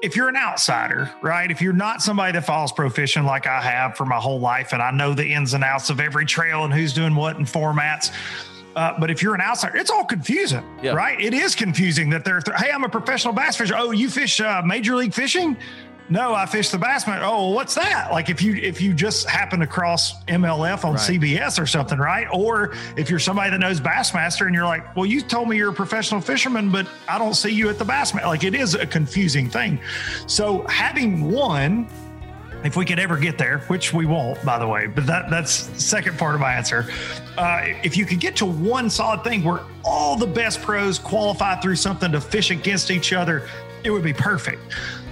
if you're an outsider, right? If you're not somebody that follows pro fishing like I have for my whole life, and I know the ins and outs of every trail and who's doing what in formats. Uh, but if you're an outsider, it's all confusing, yeah. right? It is confusing that they're, th- hey, I'm a professional bass fisher. Oh, you fish uh, major league fishing? No, I fish the Bassmaster. Oh, what's that? Like if you if you just happen to cross MLF on right. CBS or something, right? Or if you're somebody that knows Bassmaster and you're like, well, you told me you're a professional fisherman, but I don't see you at the Bassmaster. Like it is a confusing thing. So having one, if we could ever get there, which we won't, by the way, but that that's second part of my answer. Uh, if you could get to one solid thing where all the best pros qualify through something to fish against each other, it would be perfect.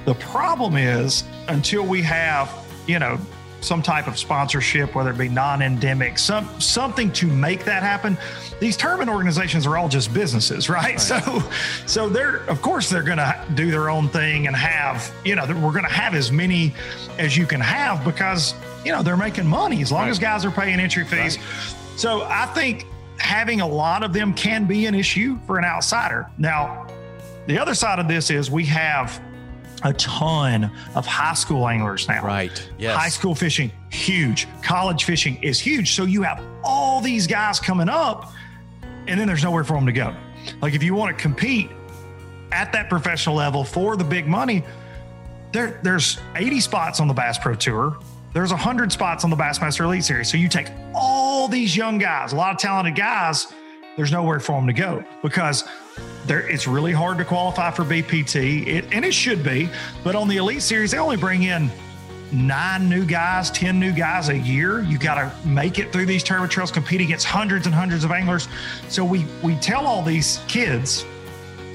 The problem is until we have, you know, some type of sponsorship, whether it be non-endemic, some something to make that happen. These tournament organizations are all just businesses, right? right. So, so they're of course they're going to do their own thing and have, you know, we're going to have as many as you can have because you know they're making money as long right. as guys are paying entry fees. Right. So I think having a lot of them can be an issue for an outsider. Now, the other side of this is we have a ton of high school anglers now. Right. Yes. High school fishing, huge. College fishing is huge. So you have all these guys coming up, and then there's nowhere for them to go. Like if you want to compete at that professional level for the big money, there, there's 80 spots on the Bass Pro Tour. There's 100 spots on the Bassmaster Elite Series. So you take all these young guys, a lot of talented guys, there's nowhere for them to go because there, it's really hard to qualify for BPT, it, and it should be. But on the Elite Series, they only bring in nine new guys, 10 new guys a year. You got to make it through these tournament trails, compete against hundreds and hundreds of anglers. So we we tell all these kids,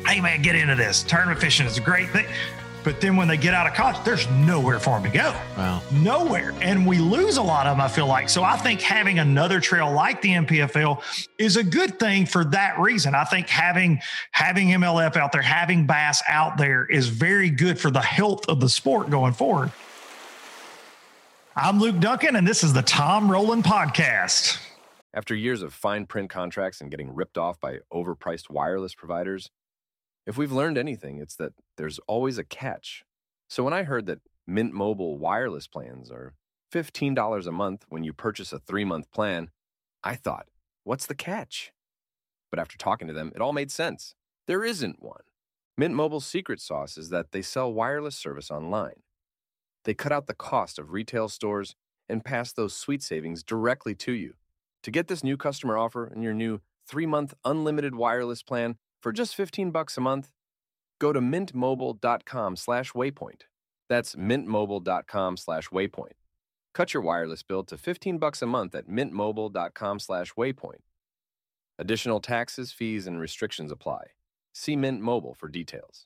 hey man, get into this. Tournament fishing is a great thing. But then when they get out of college, there's nowhere for them to go. Wow. Nowhere. And we lose a lot of them, I feel like. So I think having another trail like the NPFL is a good thing for that reason. I think having having MLF out there, having bass out there is very good for the health of the sport going forward. I'm Luke Duncan, and this is the Tom Rowland Podcast. After years of fine print contracts and getting ripped off by overpriced wireless providers, if we've learned anything, it's that there's always a catch. So when I heard that Mint Mobile wireless plans are $15 a month when you purchase a three month plan, I thought, what's the catch? But after talking to them, it all made sense. There isn't one. Mint Mobile's secret sauce is that they sell wireless service online. They cut out the cost of retail stores and pass those sweet savings directly to you. To get this new customer offer and your new three month unlimited wireless plan, for just 15 bucks a month, go to mintmobile.com slash waypoint. That's mintmobile.com slash waypoint. Cut your wireless bill to 15 bucks a month at mintmobile.com slash waypoint. Additional taxes, fees, and restrictions apply. See Mint Mobile for details.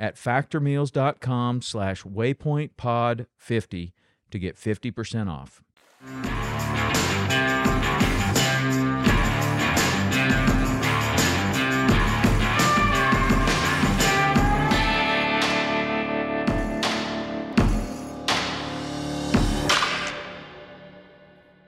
at factormeals.com slash waypointpod50 to get 50% off.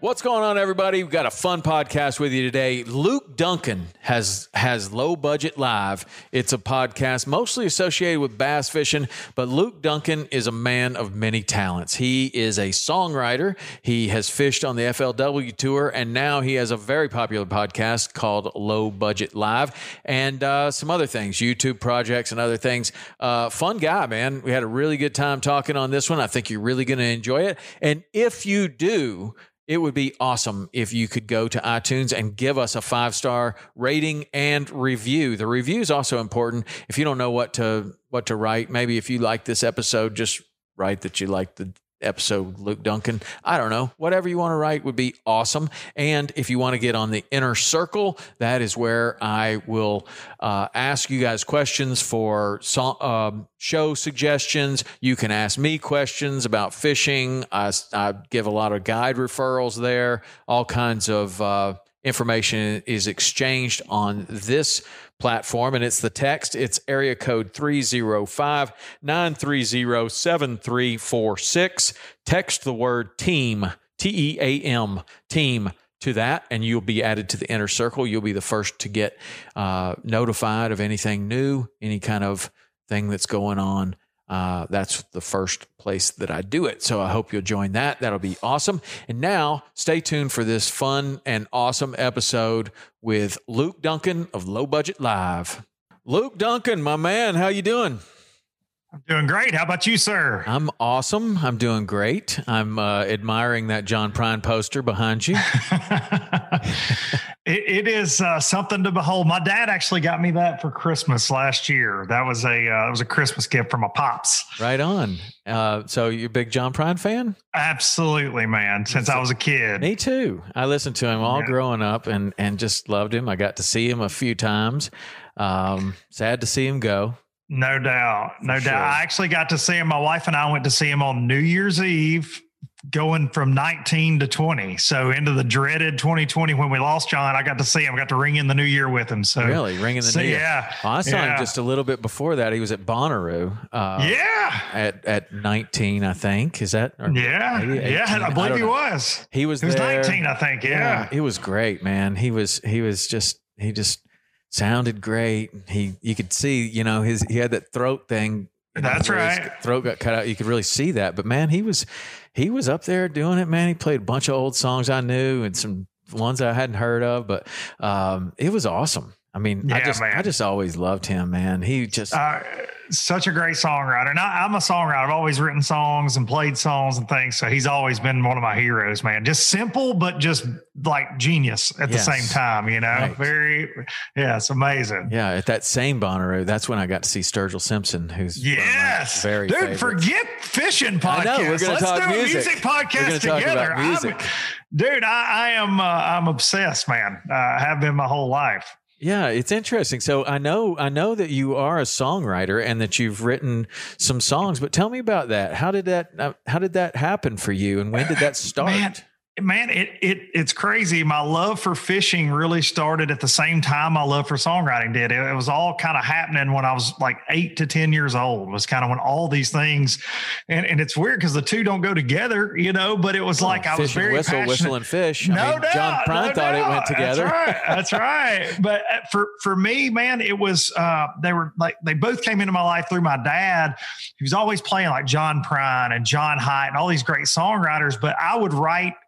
What's going on, everybody? We've got a fun podcast with you today. Luke Duncan has has Low Budget Live. It's a podcast mostly associated with bass fishing, but Luke Duncan is a man of many talents. He is a songwriter. He has fished on the FLW tour, and now he has a very popular podcast called Low Budget Live, and uh, some other things, YouTube projects and other things. Uh, fun guy, man. We had a really good time talking on this one. I think you're really going to enjoy it, and if you do it would be awesome if you could go to iTunes and give us a five star rating and review. The review is also important. If you don't know what to what to write, maybe if you like this episode, just write that you like the episode, Luke Duncan. I don't know. Whatever you want to write would be awesome. And if you want to get on the inner circle, that is where I will uh, ask you guys questions for so, um, show suggestions. You can ask me questions about fishing. I, I, give a lot of guide referrals there, all kinds of. Uh, information is exchanged on this platform and it's the text. It's area code 305-930-7346 text the word team t-e-a-m team to that and you'll be added to the inner circle. You'll be the first to get uh, notified of anything new any kind of thing that's going on uh, that's the first place that I do it. So I hope you'll join that. That'll be awesome. And now stay tuned for this fun and awesome episode with Luke Duncan of Low Budget Live. Luke Duncan, my man, how you doing? I'm doing great. How about you, sir? I'm awesome. I'm doing great. I'm uh, admiring that John Prine poster behind you. it, it is uh, something to behold. My dad actually got me that for Christmas last year. That was a uh, that was a Christmas gift from my pops. Right on. Uh, so you're a big John Prine fan? Absolutely, man. Since I was a kid. Me too. I listened to him all yeah. growing up and and just loved him. I got to see him a few times. Um, sad to see him go. No doubt. No doubt. I actually got to see him. My wife and I went to see him on New Year's Eve, going from 19 to 20. So into the dreaded 2020 when we lost John, I got to see him. I got to ring in the new year with him. So really ringing the so, new year. Yeah. Well, I saw yeah. him just a little bit before that. He was at Bonnaroo. Uh, yeah. At, at 19, I think. Is that? yeah. yeah. I believe I he know. was. He was, he was 19, I think. Yeah. yeah. It was great, man. He was, he was just, he just, sounded great. He you could see, you know, his he had that throat thing. That's right. throat got cut out. You could really see that. But man, he was he was up there doing it, man. He played a bunch of old songs I knew and some ones I hadn't heard of, but um, it was awesome. I mean, yeah, I just man. I just always loved him, man. He just uh, such a great songwriter. And I, am a songwriter. I've always written songs and played songs and things. So he's always been one of my heroes, man. Just simple, but just like genius at yes. the same time, you know? Right. Very, yeah, it's amazing. Yeah. At that same Bonnaroo, that's when I got to see Sturgill Simpson, who's yes, very dude. Favorites. Forget fishing podcast. Know, we're Let's talk do music. a music podcast together. Music. dude, I, I am, uh, I'm obsessed, man. Uh, I have been my whole life. Yeah, it's interesting. So I know I know that you are a songwriter and that you've written some songs, but tell me about that. How did that uh, how did that happen for you and when did that start? Man, man it, it it's crazy. My love for fishing really started at the same time my love for songwriting did. It, it was all kind of happening when i was like eight to ten years old was kind of when all these things and, and it's weird because the two don't go together you know but it was oh, like i was very whistle passionate. whistle and fish. No I mean, doubt, john prine no thought doubt. it went together that's right that's right. But uh, for for me man it was uh they were like they both came into my life through my dad. He was always playing like john prine and john Hiatt and all these great songwriters but i would write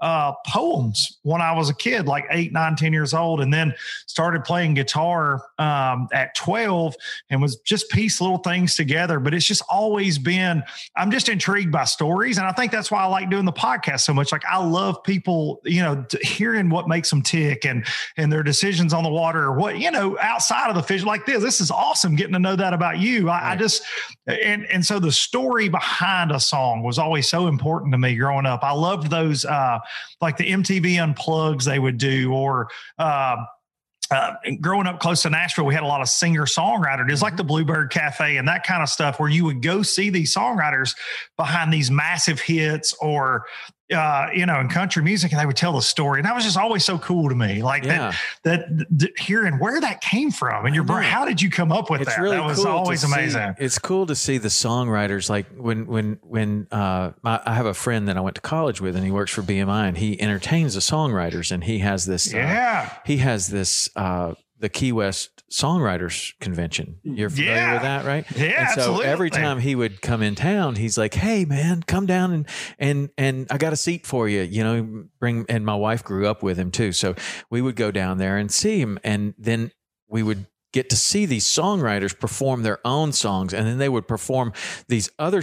uh, poems when I was a kid, like eight, nine, 10 years old, and then started playing guitar um, at 12 and was just piece little things together. But it's just always been, I'm just intrigued by stories. And I think that's why I like doing the podcast so much. Like I love people, you know, hearing what makes them tick and, and their decisions on the water or what, you know, outside of the fish like this. This is awesome getting to know that about you. I, right. I just, and, and so the story behind a song was always so important to me growing up. I loved those, uh, like the MTV unplugs they would do, or uh, uh, growing up close to Nashville, we had a lot of singer songwriters. It's like the Bluebird Cafe and that kind of stuff, where you would go see these songwriters behind these massive hits or uh, you know, in country music, and they would tell the story, and that was just always so cool to me. Like yeah. that, that, that, hearing where that came from, and your brain, how did you come up with it's that? Really that was cool always amazing. See, it's cool to see the songwriters. Like when, when, when uh, my, I have a friend that I went to college with, and he works for BMI, and he entertains the songwriters, and he has this, uh, yeah, he has this uh, the Key West Songwriters Convention. You're familiar yeah. with that, right? Yeah, and so absolutely. every time he would come in town, he's like, "Hey, man, come down and and and I got a seat for you." You know, bring. And my wife grew up with him too, so we would go down there and see him, and then we would get to see these songwriters perform their own songs and then they would perform these other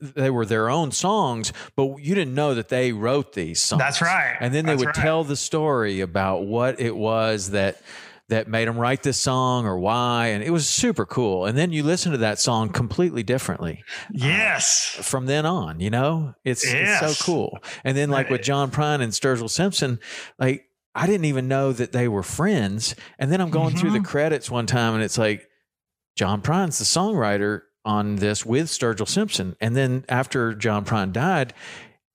they were their own songs but you didn't know that they wrote these songs that's right and then they that's would right. tell the story about what it was that that made them write this song or why and it was super cool and then you listen to that song completely differently yes uh, from then on you know it's, yes. it's so cool and then like with john prine and sturgill simpson like I didn't even know that they were friends. And then I'm going mm-hmm. through the mm-hmm. credits one time and it's like, John Prine's the songwriter on this with Sturgill Simpson. And then after John Prine died,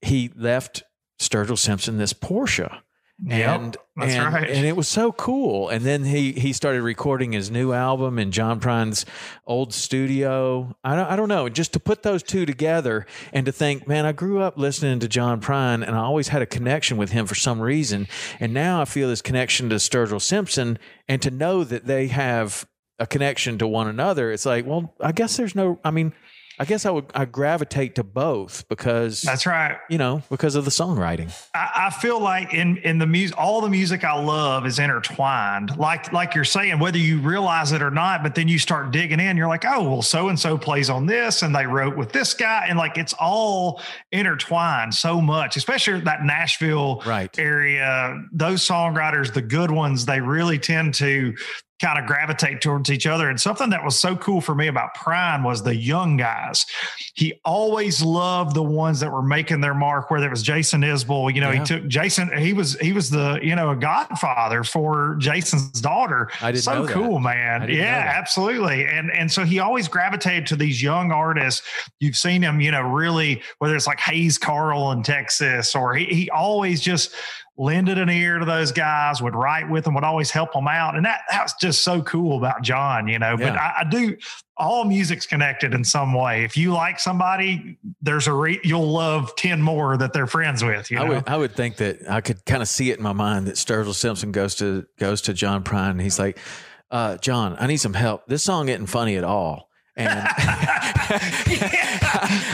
he left Sturgill Simpson this Porsche. And that's and, right. And it was so cool. And then he he started recording his new album in John Prine's old studio. I don't I don't know. Just to put those two together and to think, man, I grew up listening to John Prine and I always had a connection with him for some reason. And now I feel this connection to Sturgill Simpson and to know that they have a connection to one another, it's like, well, I guess there's no I mean, I guess I would I gravitate to both because that's right. You know, because of the songwriting. I, I feel like in in the music, all the music I love is intertwined. Like like you're saying, whether you realize it or not, but then you start digging in, you're like, oh well, so and so plays on this, and they wrote with this guy, and like it's all intertwined so much, especially that Nashville right. area. Those songwriters, the good ones, they really tend to kind of gravitate towards each other. And something that was so cool for me about Prine was the young guys. He always loved the ones that were making their mark, whether it was Jason Isbell, you know, yeah. he took Jason, he was, he was the, you know, a godfather for Jason's daughter. I didn't so cool, man. Yeah, absolutely. And, and so he always gravitated to these young artists. You've seen him, you know, really, whether it's like Hayes Carll in Texas, or he, he always just, lended an ear to those guys, would write with them, would always help them out. And that that's just so cool about John, you know. Yeah. But I, I, do all music's connected in some way. If you like somebody, there's a re, you'll love 10 more that they're friends with. You know? I would I would think that I could kind of see it in my mind that Sturgill Simpson goes to goes to John Prine and he's like, uh, John, I need some help. This song isn't funny at all. And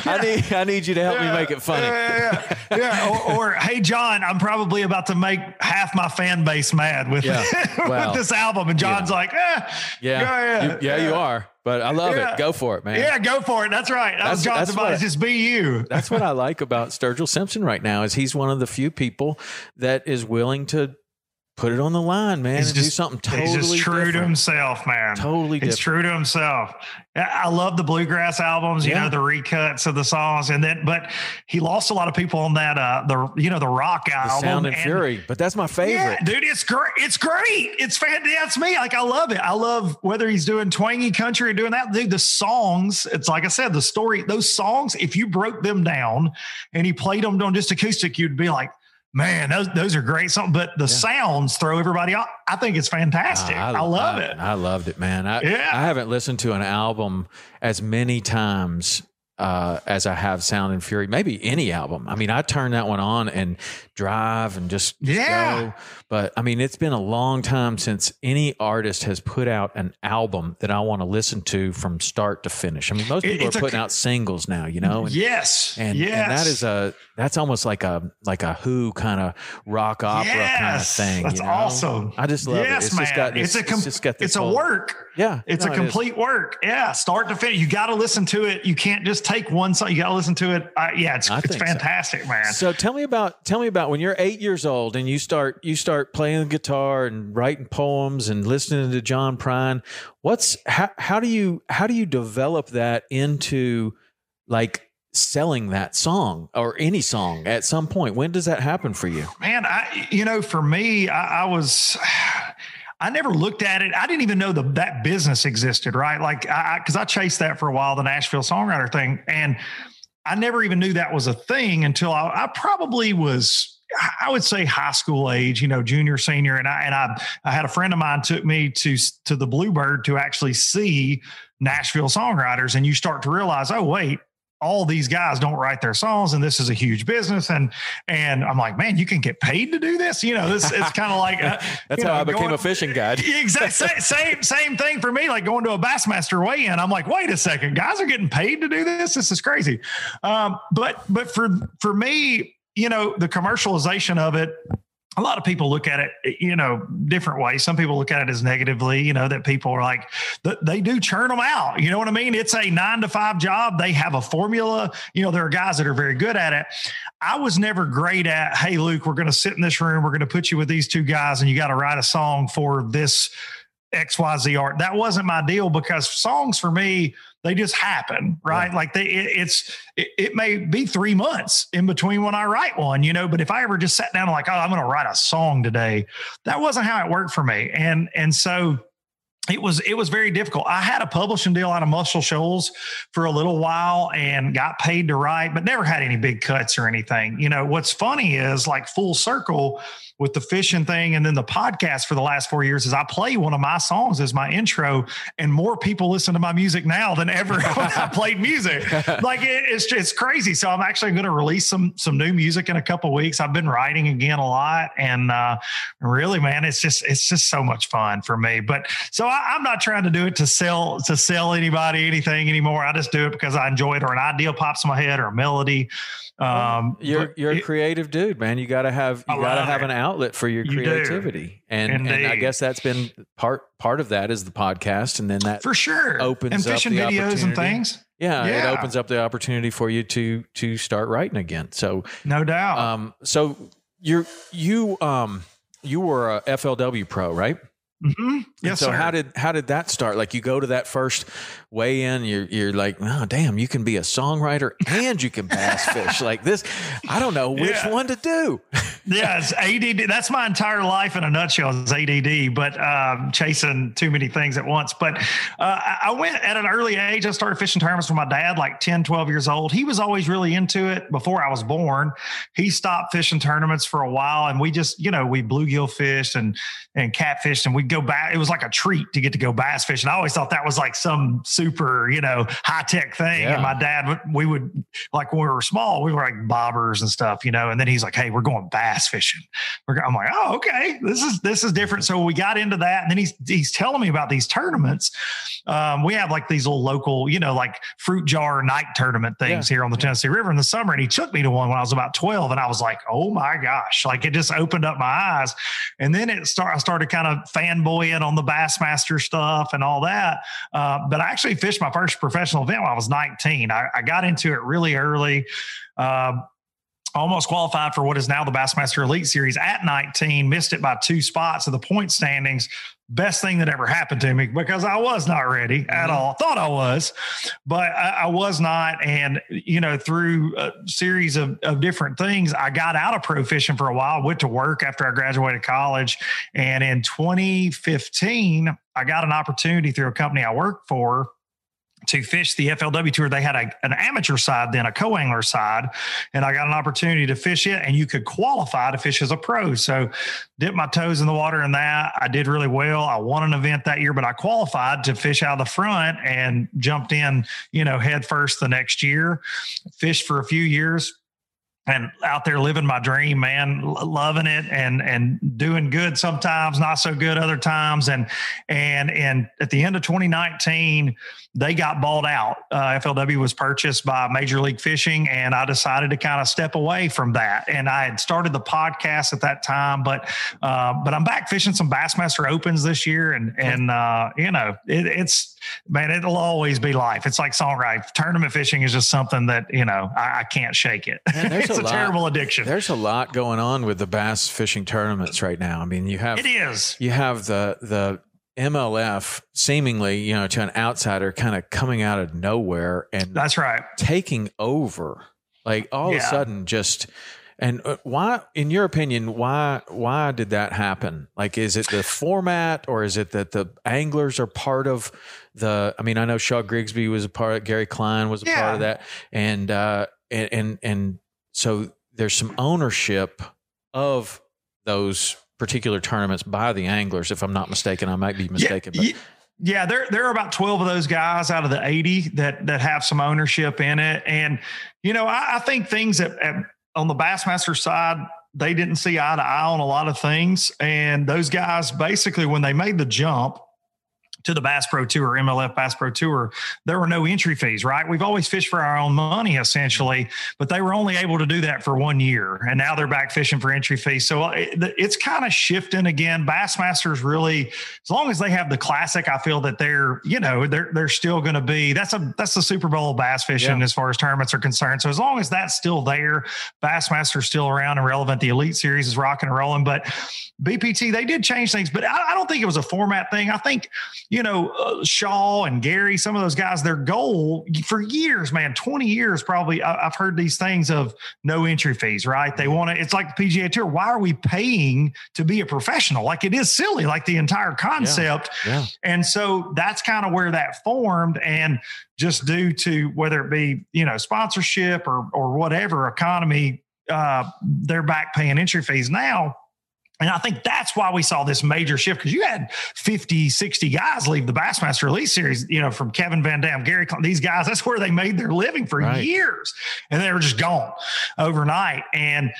I need I need you to help yeah, me make it funny. Yeah, yeah, yeah. Or, or, hey, John, I'm probably about to make half my fan base mad with, with this album, and John's like, eh, yeah, you, yeah, you are. But I love it. Go for it, man. Yeah, go for it. That's right. That that's, was John's advice. Just be you. that's what I like about Sturgill Simpson right now is he's one of the few people that is willing to put it on the line, man, he's just, do something totally He's just true different. to himself, man. Totally He's true to himself. I love the bluegrass albums, you yeah. know, the recuts of the songs. And then, but he lost a lot of people on that, uh, the, you know, the rock the album. Sound and, and, Fury. But that's my favorite. Yeah, dude, it's great. It's great. It's fantastic. That's me. Like, I love it. I love whether he's doing twangy country or doing that. Dude, the songs, it's like I said, the story, those songs, if you broke them down and he played them on just acoustic, you'd be like, man, those those are great songs, but the yeah. sounds throw everybody off. I think it's fantastic. Uh, I, I, love I, it. I loved it, man. I, yeah. I haven't listened to an album as many times uh, as I have Sound and Fury, maybe any album. I mean, I turn that one on and drive and just yeah. Go. But I mean, it's been a long time since any artist has put out an album that I want to listen to from start to finish. I mean, most people it's are putting a, out singles now, you know. And, yes, and, yes. and that is a that's almost like a like a Who kind of rock opera yes. kind of thing. That's you know? awesome. I just love yes, it. It's man. just got this, it's a com- it's, just got this it's a work. Yeah, it's no, a complete it work. Yeah, start to finish. You got to listen to it. You can't just take one song. You got to listen to it. Uh, yeah, it's I it's fantastic, so. man. So tell me about tell me about when you're eight years old and you start you start playing the guitar and writing poems and listening to John Prine. What's how how do you how do you develop that into like selling that song or any song at some point? When does that happen for you? Man, I you know, for me, I, I was I never looked at it. I didn't even know the, that business existed, right? Like, I, cause I chased that for a while, the Nashville songwriter thing. And I never even knew that was a thing until I, I probably was, I would say high school age, you know, junior, senior. And I, and I, I had a friend of mine took me to, to the Bluebird to actually see Nashville songwriters. And you start to realize, oh, wait, all these guys don't write their songs and this is a huge business. And and i'm like man you can get paid to do this? You know this it's kind of like uh, that's how know, i became going, a fishing guide. Exactly same same thing for me like going to a bassmaster weigh-in. I'm like wait a second guys are getting paid to do this? This is crazy. Um, but but for for me you know the commercialization of it a lot of people look at it, you know, different ways. Some people look at it as negatively, you know, that people are like, they do churn them out. You know what I mean? It's a nine to five job. They have a formula. You know, there are guys that are very good at it. I was never great at, hey, Luke, we're going to sit in this room. We're going to put you with these two guys and you got to write a song for this XYZ art. That wasn't my deal because songs for me, they just happen, right? Yeah. Like they, it, it's, it, it, may be three months in between when I write one, you know, but if I ever just sat down and like, oh, I'm going to write a song today, that wasn't how it worked for me. And, and so, it was it was very difficult. I had a publishing deal out of Muscle Shoals for a little while and got paid to write, but never had any big cuts or anything. You know, what's funny is like full circle with the fishing thing and then the podcast for the last four years is I play one of my songs as my intro, and more people listen to my music now than ever when I played music. Like it, it's it's crazy. So I'm actually going to release some some new music in a couple weeks. I've been writing again a lot, and uh, really, man, it's just it's just so much fun for me. But so I, I'm not trying to do it to sell to sell anybody anything anymore. I just do it because I enjoy it, or an idea pops in my head, or a melody. Um, you're you're a creative dude, man. You got to have you got to have it. an outlet for your creativity, and, and I guess that's been part part of that is the podcast, and then that for sure opens and fishing videos and things. Yeah, yeah, it opens up the opportunity for you to to start writing again. So no doubt. Um, so you're you um you were a FLW pro, right? Mm-hmm. Yes. so sir. how did how did that start? Like you go to that first weigh in, you're you're like, oh damn, you can be a songwriter and you can bass fish like this. I don't know which yeah. one to do. it's ADD. That's my entire life in a nutshell. Is ADD, but um, chasing too many things at once. But uh, I went at an early age. I started fishing tournaments with my dad, like 10, 12 years old. He was always really into it before I was born. He stopped fishing tournaments for a while, and we just, you know, we bluegill fished and and catfished, and we go back. It was like a treat to get to go bass fishing. I always thought that was like some super, you know, high tech thing. Yeah. And my dad, we would like when we were small, we were like bobbers and stuff, you know. And then he's like, "Hey, we're going bass fishing." I'm like, "Oh, okay, this is this is different." So we got into that, and then he's he's telling me about these tournaments. Um, we have like these little local, you know, like fruit jar night tournament things yeah. here on the Tennessee River in the summer. And he took me to one when I was about 12, and I was like, "Oh my gosh!" Like it just opened up my eyes. And then it start I started kind of fanboying on the Bassmaster stuff and all that. Uh, but I actually fished my first professional event when I was 19. I, I got into it really early. Uh, almost qualified for what is now the Bassmaster Elite Series at 19, missed it by two spots of the point standings. Best thing that ever happened to me because I was not ready at mm-hmm. all. Thought I was, but I, I, was not. And, you know, through a series of, of different things, I got out of pro fishing for a while, went to work after I graduated college. And in 2015, I got an opportunity through a company I worked for to fish the FLW tour. They had a, an amateur side, then a co angler side, and I got an opportunity to fish it. And you could qualify to fish as a pro. So, dipped my toes in the water in that. I did really well. I won an event that year, but I qualified to fish out of the front and jumped in, you know, head first the next year. Fished for a few years and out there living my dream, man, loving it and and doing good sometimes, not so good other times. And and and at the end of 2019, they got bought out. Uh, FLW was purchased by Major League Fishing, and I decided to kind of step away from that. And I had started the podcast at that time, but uh, but I'm back fishing some Bassmaster Opens this year, and and uh, you know it, it's man, it'll always be life. It's like songwriting. Tournament fishing is just something that you know I, I can't shake it. Man, it's a, a terrible addiction. There's a lot going on with the bass fishing tournaments right now. I mean, you have it is you have the the MLF seemingly, you know, to an outsider kind of coming out of nowhere and that's right, taking over. Like all yeah. of a sudden just and uh, why in your opinion why why did that happen? Like is it the format or is it that the anglers are part of the I mean I know Shaw Grigsby was a part Gary Klein was a yeah. part of that and uh and and and so there's some ownership of those particular tournaments by the anglers. If I'm not mistaken, I might be mistaken. Yeah, but. yeah, there there are about twelve of those guys out of the eighty that that have some ownership in it, and you know I, I think things that at, on the Bassmaster side they didn't see eye to eye on a lot of things, and those guys basically when they made the jump to the Bass Pro Tour, MLF Bass Pro Tour, there were no entry fees, right? We've always fished for our own money essentially, but they were only able to do that for one year. And now they're back fishing for entry fees. So uh, it, it's kind of shifting again. Bassmasters really, as long as they have the classic, I feel that they're, you know, they're, they're still going to be, that's a, that's the Super Bowl of bass fishing yeah. as far as tournaments are concerned. So as long as that's still there, Bassmaster's still around and relevant. The Elite Series is rocking and rolling, but BPT, they did change things, but I, I don't think it was a format thing. I think, you know, uh, Shaw and Gary, some of those guys, their goal for years, man, 20 years probably, I, have heard these things of no entry fees, right? They want to, it's like the PGA Tour. Why are we paying to be a professional? Like it is silly, like the entire concept. Yeah, yeah. And so that's kind of where that formed. And just due to whether it be, you know, sponsorship or, or whatever economy, uh, they're back paying entry fees now and I think that's why we saw this major shift because you had 50, 60 guys leave the Bassmaster Elite Series, you know, from Kevin Van Dam, Gary, these guys, that's where they made their living for right. years. And they were just gone overnight. And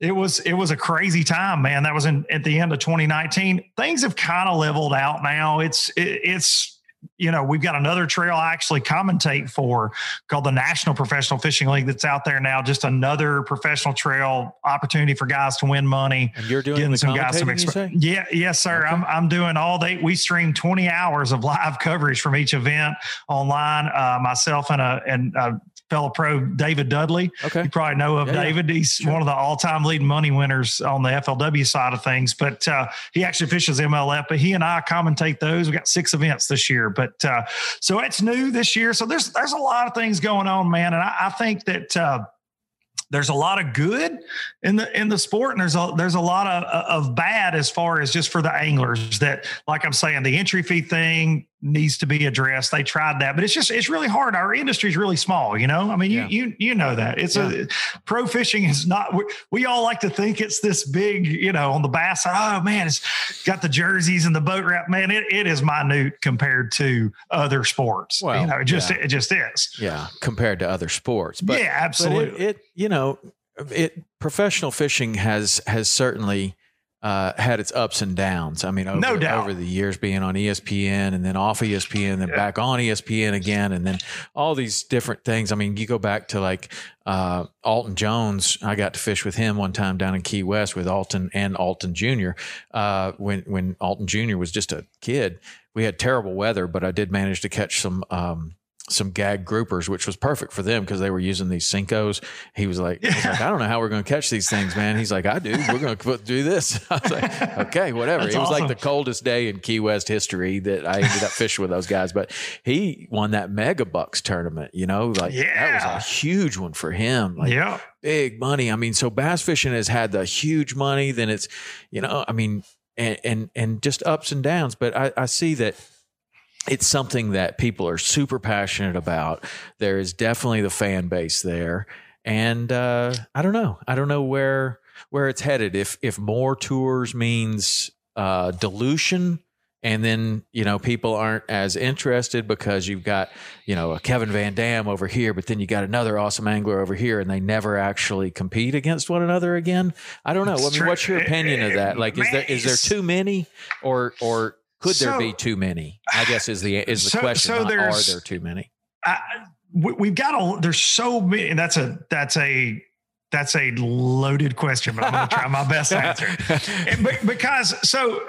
it was it was a crazy time, man. That was in at the end of 2019. Things have kind of leveled out now. It's it, it's you know, we've got another trail I actually commentate for called the National Professional Fishing League that's out there now. Just another professional trail opportunity for guys to win money. And you're doing some guys some exp- Yeah, yes, sir. Okay. I'm I'm doing all day. We stream 20 hours of live coverage from each event online. Uh, myself and a and a fellow pro David Dudley. Okay. You probably know of yeah, David. He's sure. one of the all-time leading money winners on the FLW side of things, but uh, he actually fishes MLF, but he and I commentate those. We got six events this year, but uh, so it's new this year. So there's, there's a lot of things going on, man. And I, I think that, uh, there's a lot of good in the in the sport and there's a there's a lot of of bad as far as just for the anglers that like I'm saying the entry fee thing needs to be addressed. They tried that, but it's just it's really hard. Our industry is really small, you know. I mean, yeah. you you you know that it's yeah. a pro fishing is not. We, we, all like to think it's this big, you know, on the bass side. Oh man, it's got the jerseys and the boat wrap. Man, it, it is minute compared to other sports. Well, you know, it just yeah. it, just is. Yeah, compared to other sports. But yeah, absolutely. But it, it you know, it professional fishing has has certainly uh, had its ups and downs. I mean, over, no doubt. over the years being on ESPN and then off ESPN, and then yeah. back on ESPN again, and then all these different things. I mean, you go back to like uh, Alton Jones. I got to fish with him one time down in Key West with Alton and Alton Jr. Uh, when when Alton Jr. was just a kid. We had terrible weather, but I did manage to catch some um, some gag groupers, which was perfect for them because they were using these Senkos. He was like, yeah. was like, I don't know how we're going to catch these things, man. He's like, I do. We're going to do this. I was like, okay, whatever. That's it was awesome. like the coldest day in Key West history that I ended up fishing with those guys. But he won that Mega Bucks tournament. You know, like yeah. that was a huge one for him. Like, yeah, big money. I mean, so bass fishing has had the huge money. Then it's, you know, I mean, and and and just ups and downs. But I, I see that it's something that people are super passionate about. There is definitely the fan base there, and uh, I don't know. I don't know where where it's headed. If if more tours means uh, dilution, and then you know people aren't as interested because you've got you know a Kevin Van Dam over here, but then you got another awesome angler over here, and they never actually compete against one another again. I don't know. I mean, what's your opinion of that? Like, is there is there too many, or or could so, there be too many? I guess is the is the so, question. So are there too many? Uh, we've got a. There's so many. That's a that's a that's a loaded question, but I'm going to try my best to answer. because so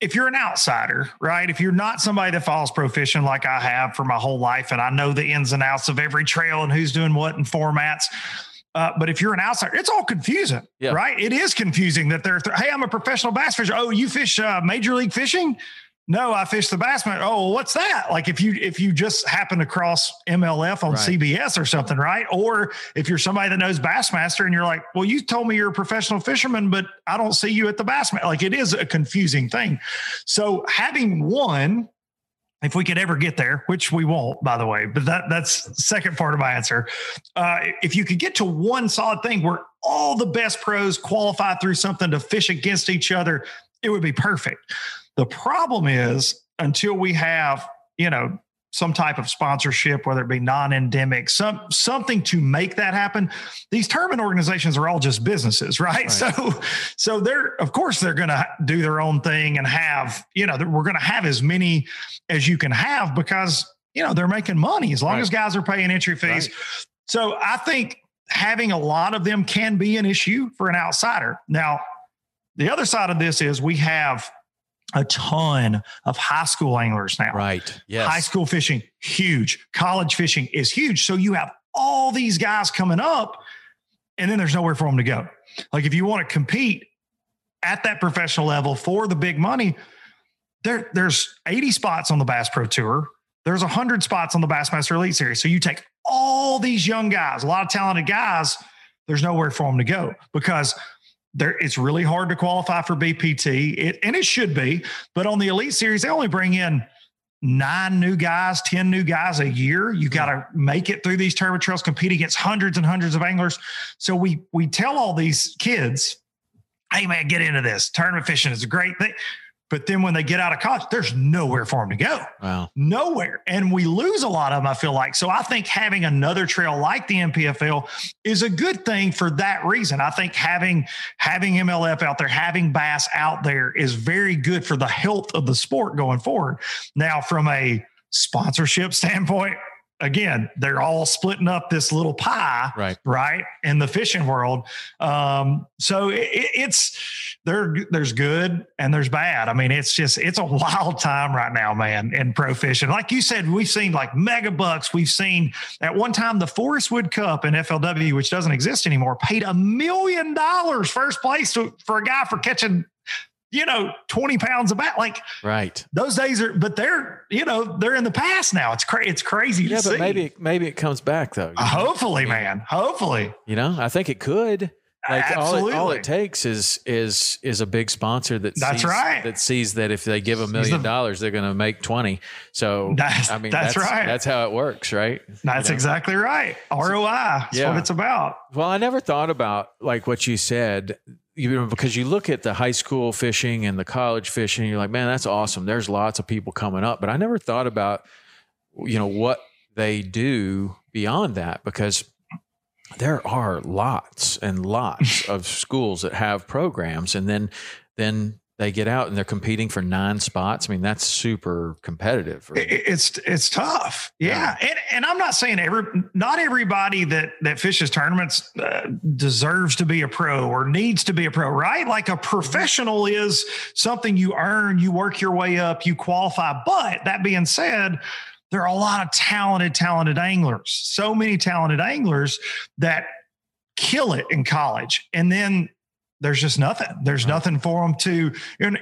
if you're an outsider, right? If you're not somebody that follows pro fishing like I have for my whole life, and I know the ins and outs of every trail and who's doing what in formats, uh, but if you're an outsider, it's all confusing, yeah. right? It is confusing that they're, th- hey, I'm a professional bass fisher. Oh, you fish uh, major league fishing? No, I fish the Bassmaster. Oh, well, what's that? Like if you if you just happen to cross MLF on right. CBS or something, right? Or if you're somebody that knows Bassmaster and you're like, well, you told me you're a professional fisherman, but I don't see you at the Bassmaster. Like it is a confusing thing. So having one if we could ever get there, which we won't, by the way, but that that's second part of my answer. Uh, if you could get to one solid thing where all the best pros qualify through something to fish against each other, it would be perfect. The problem is until we have, you know, some type of sponsorship, whether it be non-endemic, some something to make that happen. These tournament organizations are all just businesses, right? right. So, so they're of course they're going to do their own thing and have you know we're going to have as many as you can have because you know they're making money as long right. as guys are paying entry fees. Right. So I think having a lot of them can be an issue for an outsider. Now, the other side of this is we have a ton of high school anglers now. Right. Yes. High school fishing, huge. College fishing is huge. So you have all these guys coming up, and then there's nowhere for them to go. Like if you want to compete at that professional level for the big money, there, there's 80 spots on the Bass Pro Tour. There's 100 spots on the Bassmaster Elite Series. So you take all these young guys, a lot of talented guys, there's nowhere for them to go because there it's really hard to qualify for BPT. It, and it should be, but on the Elite Series, they only bring in nine new guys, 10 new guys a year. You got to make it through these tournament trails, compete against hundreds and hundreds of anglers. So we we tell all these kids, hey man, get into this. Tournament fishing is a great thing. But then when they get out of college, there's nowhere for them to go. Wow. Nowhere. And we lose a lot of them, I feel like. So I think having another trail like the NPFL is a good thing for that reason. I think having having MLF out there, having bass out there is very good for the health of the sport going forward. Now, from a sponsorship standpoint, again, they're all splitting up this little pie, right? Right in the fishing world. Um, so it, it's there. There's good and there's bad. I mean, it's just it's a wild time right now, man, in pro fishing. Like you said, we've seen like Megabucks. We've seen at one time the Forrest Wood Cup in FLW, which doesn't exist anymore, paid a million dollars first place to, for a guy for catching you know, 20 pounds of bat. Like, right. Those days are, but they're, you know, they're in the past now. It's crazy. It's crazy yeah, but see. maybe, maybe it comes back though. Uh, hopefully, man. Hopefully. You know, I think it could. Like Absolutely. all it, all it takes is is is a big sponsor that that's sees, right that sees that if they give a million dollars they're going to make twenty. So that's, I mean that's, that's, right. That's how it works, right? That's you know? exactly right. ROI. That's yeah. what it's about. Well, I never thought about like what you said you know, because you look at the high school fishing and the college fishing, you're like, man, that's awesome. There's lots of people coming up, but I never thought about, you know, what they do beyond that because there are lots and lots of schools that have programs, and then then they get out and they're competing for nine spots. I mean, that's super competitive. It's it's tough, yeah. yeah. And and I'm not saying every not everybody that that fishes tournaments uh, deserves to be a pro or needs to be a pro, right? Like a professional is something you earn, you work your way up, you qualify. But that being said. There are a lot of talented, talented anglers. So many talented anglers that kill it in college. And then there's just nothing. There's right. nothing for them to,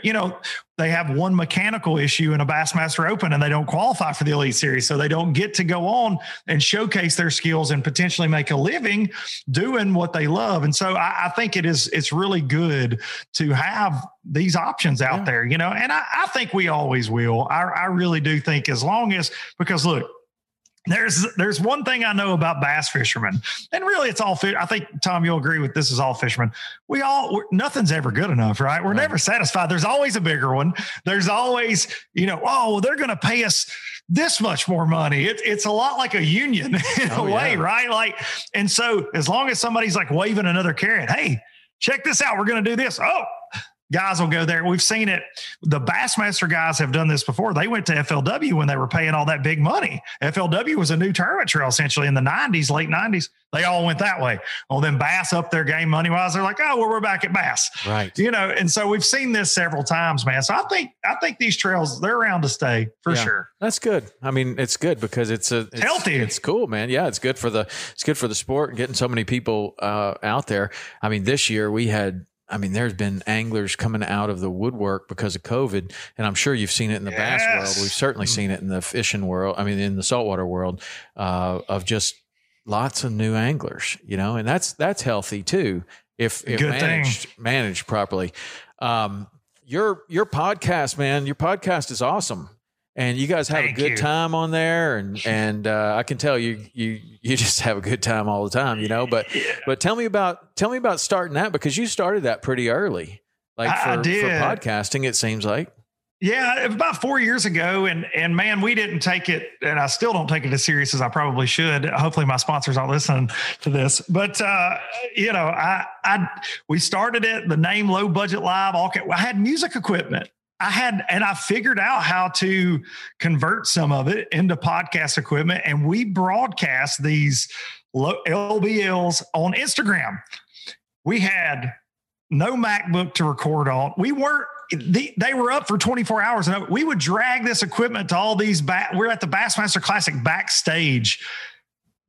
you know, they have one mechanical issue in a Bassmaster Open and they don't qualify for the Elite Series. So they don't get to go on and showcase their skills and potentially make a living doing what they love. And so I, I think it is, it's really good to have these options out yeah. there, you know, and I, I, think we always will. I, I really do think as long as, because look, there's there's one thing I know about bass fishermen, and really it's all fish. I think Tom, you'll agree with this is all fishermen. We all nothing's ever good enough, right? We're right. never satisfied. There's always a bigger one. There's always you know, oh, they're going to pay us this much more money. It, it's a lot like a union in oh, a way, yeah. right? Like, and so as long as somebody's like waving another carrot, hey, check this out, we're going to do this. Oh, guys will go there. We've seen it. The Bassmaster guys have done this before. They went to FLW when they were paying all that big money. FLW was a new tournament trail essentially in the 90s, late 90s. They all went that way. Well, then Bass up their game money wise. They're like, oh, well, we're back at Bass. Right. You know, and so we've seen this several times, man. So I think I think these trails, they're around to stay for yeah, sure. That's good. I mean, it's good because it's a it's, healthy. It's cool, man. Yeah, it's good for the it's good for the sport and getting so many people uh, out there. I mean, this year we had I mean, there's been anglers coming out of the woodwork because of COVID, and I'm sure you've seen it in the yes. bass world. We've certainly mm-hmm. seen it in the fishing world. I mean, in the saltwater world, uh, of just lots of new anglers, you know, and that's that's healthy too if if managed thing. managed properly. Um, your your podcast, man, your podcast is awesome and you guys have Thank a good you. time on there and and uh, I can tell you you you just have a good time all the time you know but yeah. but tell me about tell me about starting that because you started that pretty early like for, for podcasting it seems like Yeah, about four years ago, and and man, we didn't take it, and I still don't take it as serious as I probably should. Hopefully, my sponsors aren't listening to this, but uh, you know, I I we started it. The name Low Budget Live. All I had music equipment. I had, and I figured out how to convert some of it into podcast equipment, and we broadcast these LBLs on Instagram. We had no MacBook to record on. We weren't the, they were up for 24 hours and we would drag this equipment to all these back we're at the bassmaster classic backstage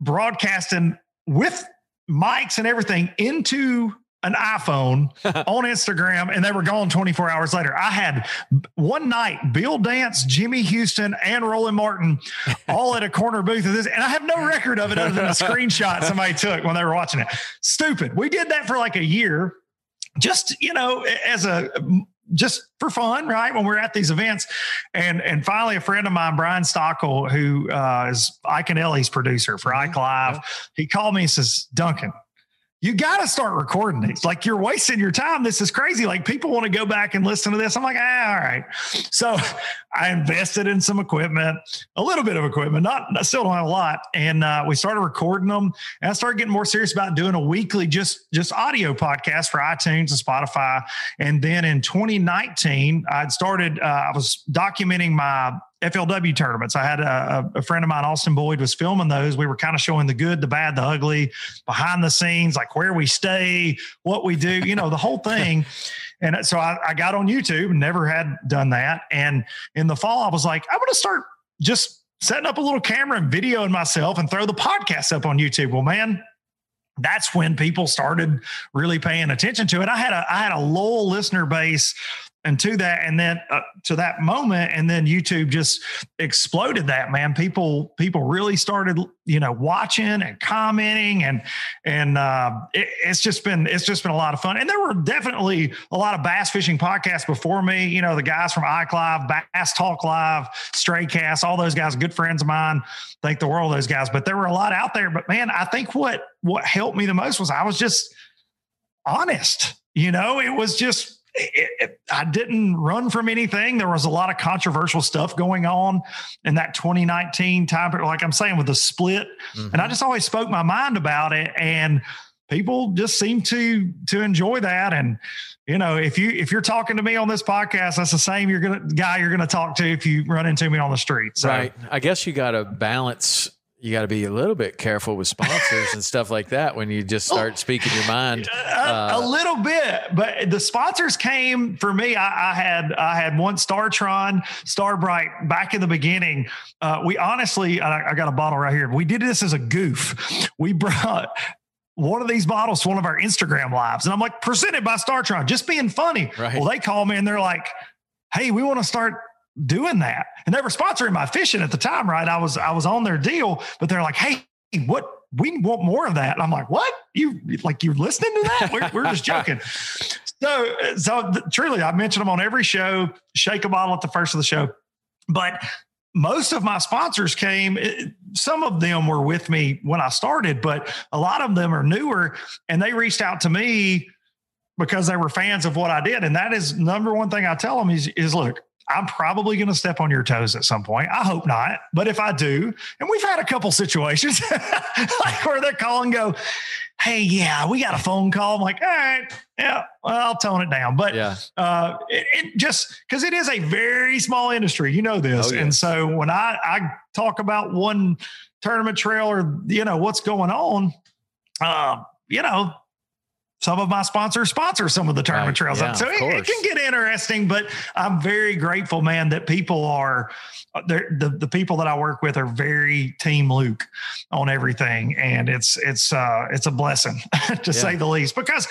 broadcasting with mics and everything into an iphone on instagram and they were gone 24 hours later i had one night bill dance jimmy houston and roland martin all at a corner booth of this and i have no record of it other than a screenshot somebody took when they were watching it stupid we did that for like a year just you know as a just for fun, right? When we're at these events, and and finally, a friend of mine, Brian Stockel, who uh, is Ike and Ellie's producer for mm-hmm. Ike Live, yeah. he called me and says, "Duncan, you got to start recording these. Like you're wasting your time. This is crazy. Like people want to go back and listen to this. I'm like, ah, all right. So I invested in some equipment, a little bit of equipment, not, I still don't have a lot. And uh, we started recording them and I started getting more serious about doing a weekly, just, just audio podcast for iTunes and Spotify. And then in 2019, I'd started, uh, I was documenting my FLW tournaments. I had a, a, friend of mine, Austin Boyd, was filming those. We were kind of showing the good, the bad, the ugly, behind the scenes, like where we stay, what we do, you know, the whole thing. And so I, I got on YouTube, never had done that. And in the fall, I was like, I'm going to start just setting up a little camera and videoing myself and throw the podcast up on YouTube. Well, man, that's when people started really paying attention to it. I had a I had a loyal listener base and to that and then uh, to that moment and then youtube just exploded that man. People people really started you know watching and commenting and and uh, it, it's just been it's just been a lot of fun. And there were definitely a lot of bass fishing podcasts before me you know the guys from ike live bass talk live stray cast all those guys good friends of mine thank the world those guys. But there were a lot out there. But man i think what what helped me the most was i was just honest you know? It was just it, it, I didn't run from anything. There was a lot of controversial stuff going on in that 2019 time, period, like I'm saying with the split, mm-hmm. and I mm-hmm. just always spoke my mind about it, and people just seem to to enjoy that. And you know, if you if you're talking to me on this podcast, that's the same you're gonna guy you're gonna talk to if you run into me on the street. So. Right. I guess you got to balance you got to be a little bit careful with sponsors and stuff like that when you just start speaking your mind. Uh, a, little bit, but the sponsors came for me. I, I had I had one Startron, Starbright back in the beginning. Uh, we honestly, I, I got a bottle right here. We did this as a goof. We brought one of these bottles to one of our Instagram lives, and I'm like, presented by Startron, just being funny. Right. Well, they call me and they're like, "Hey, we want to start doing that. And they were sponsoring my fishing at the time, right? I was I was on their deal, but they're like, hey, what we want more of that. And I'm like, what? You like you're listening to that? We're, we're just joking. So so truly, I mention them on every show. Shake a bottle at the first of the show, but most of my sponsors came eh, some of them were with me when i started but a lot of them are newer and they reached out to me because they were fans of what i did and that is number one thing i tell them is, is look I'm probably going to step on your toes at some point. I hope not. But if I do, and we've had a couple situations like where they call and go, Hey, yeah, we got a phone call. I'm like, all right, yeah, well, I'll tone it down. But yeah. uh, it, it just because it is a very small industry, you know this. Oh, yes. And so when I, I talk about one tournament trail or, you know, what's going on, uh, you know, some of my sponsors sponsor some of the tournament right. trails. Yeah, so it, it, can get interesting, but I'm very grateful, man, that people are uh, the the people that I work with are very team Luke on everything, and it's it's uh, it's a blessing to yeah. say the least because.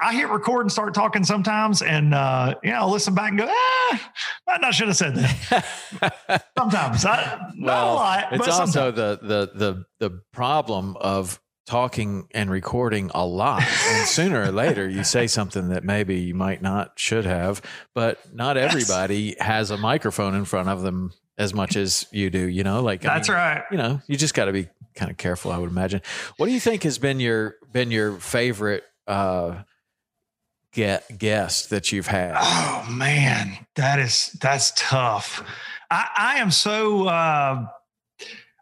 I hit record and start talking sometimes, and uh, you know, I'll listen back and go, ah, I not should have said that. sometimes, I, well, not a lot. It's also the the the the problem of talking and recording a lot. And sooner or later, you say something that maybe you might not should have, but not everybody has a microphone in front of them as much as you do, you know, like, that's I mean, right. You know, you just got to be kind of careful, I would imagine. What do you think has been your, been your favorite, uh, get guest that you've had? Oh man, that is that's tough. I, I am so uh,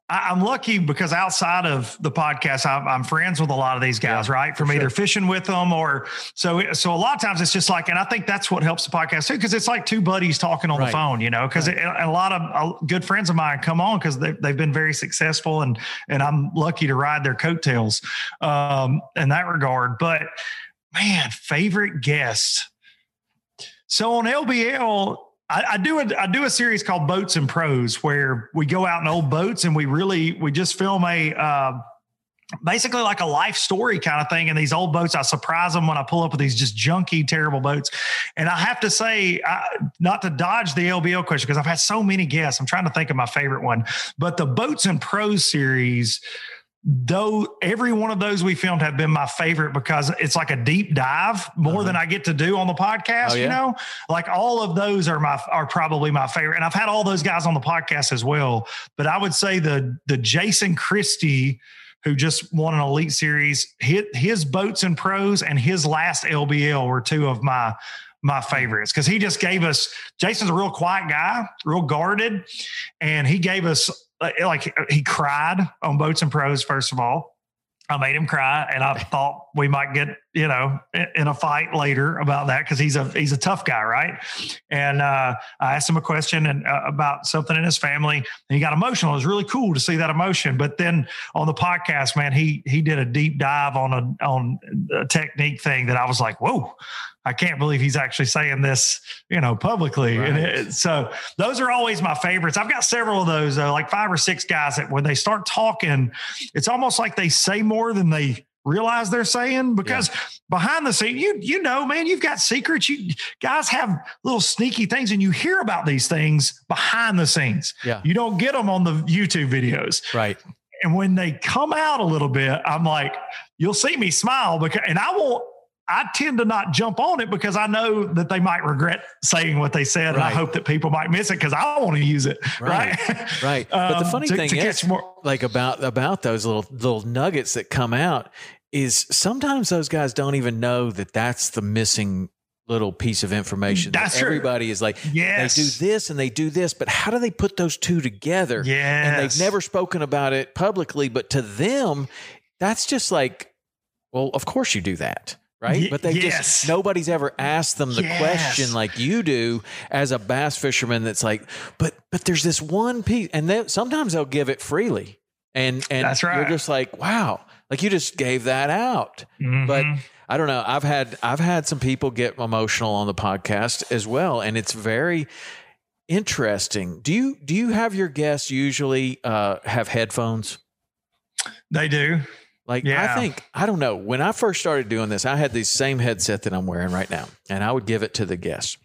I, am lucky because outside of the podcast, I'm, I'm, friends with a lot of these guys, yeah, right? From either sure. fishing with them or so. So a lot of times it's just like, and I think that's what helps the podcast too, because it's like two buddies talking on right. the phone, you know. Because right. a lot of good friends of mine come on because they, they've been very successful, and and I'm lucky to ride their coattails um, in that regard. But man, favorite guest. So on LBL, I, I, do a I do a series called Boats and Pros where we go out in old boats and we really we just film a uh, basically like a life story kind of thing in these old boats. I surprise them when I pull up with these just junky, terrible boats. And I have to say, I, not to dodge the LBL question because I've had so many guests. I'm trying to think of my favorite one, but the Boats and Pros series though every one of those we filmed have been my favorite because it's like a deep dive more uh-huh. than I get to do on the podcast, oh, yeah? you know? Like all of those are my are probably my favorite. And I've had all those guys on the podcast as well. But I would say the the Jason Christie who just won an elite series, his, his boats and pros and his last LBL were two of my my favorites because he just gave us Jason's a real quiet guy, real guarded, and he gave us like he cried on boats and pros first of all I made him cry, and I thought we might get you know in a fight later about that because he's a he's a tough guy, right? And uh, I asked him a question and uh, about something in his family, and he got emotional. It was really cool to see that emotion. But then on the podcast, man, he he did a deep dive on a on a technique thing that I was like, whoa, I can't believe he's actually saying this, you know, publicly. Right. And it, so those are always my favorites. I've got several of those, though, like five or six guys that when they start talking, it's almost like they say more than they realize they're saying because yeah. behind the scene, you you know, man, you've got secrets. You guys have little sneaky things, and you hear about these things behind the scenes. Yeah, you don't get them on the YouTube videos, right? And when they come out a little bit, I'm like, you'll see me smile because, and I won't I tend to not jump on it because I know that they might regret saying what they said, right. and I hope that people might miss it because I want to use it. Right, right. right. Um, but the um, funny to, thing to is, more- like about about those little little nuggets that come out, is sometimes those guys don't even know that that's the missing little piece of information. That's that everybody is like, yes. they do this and they do this, but how do they put those two together? Yeah, and they've never spoken about it publicly, but to them, that's just like, well, of course you do that right? but they yes. just nobody's ever asked them the yes. question like you do as a bass fisherman. That's like, but but there's this one piece, and they, sometimes they'll give it freely, and and that's right. You're just like, wow, like you just gave that out, mm-hmm. but. I don't know. I've had I've had some people get emotional on the podcast as well, and it's very interesting. Do you do you have your guests usually uh, have headphones? They do. Like yeah. I think I don't know. When I first started doing this, I had the same headset that I'm wearing right now, and I would give it to the guests.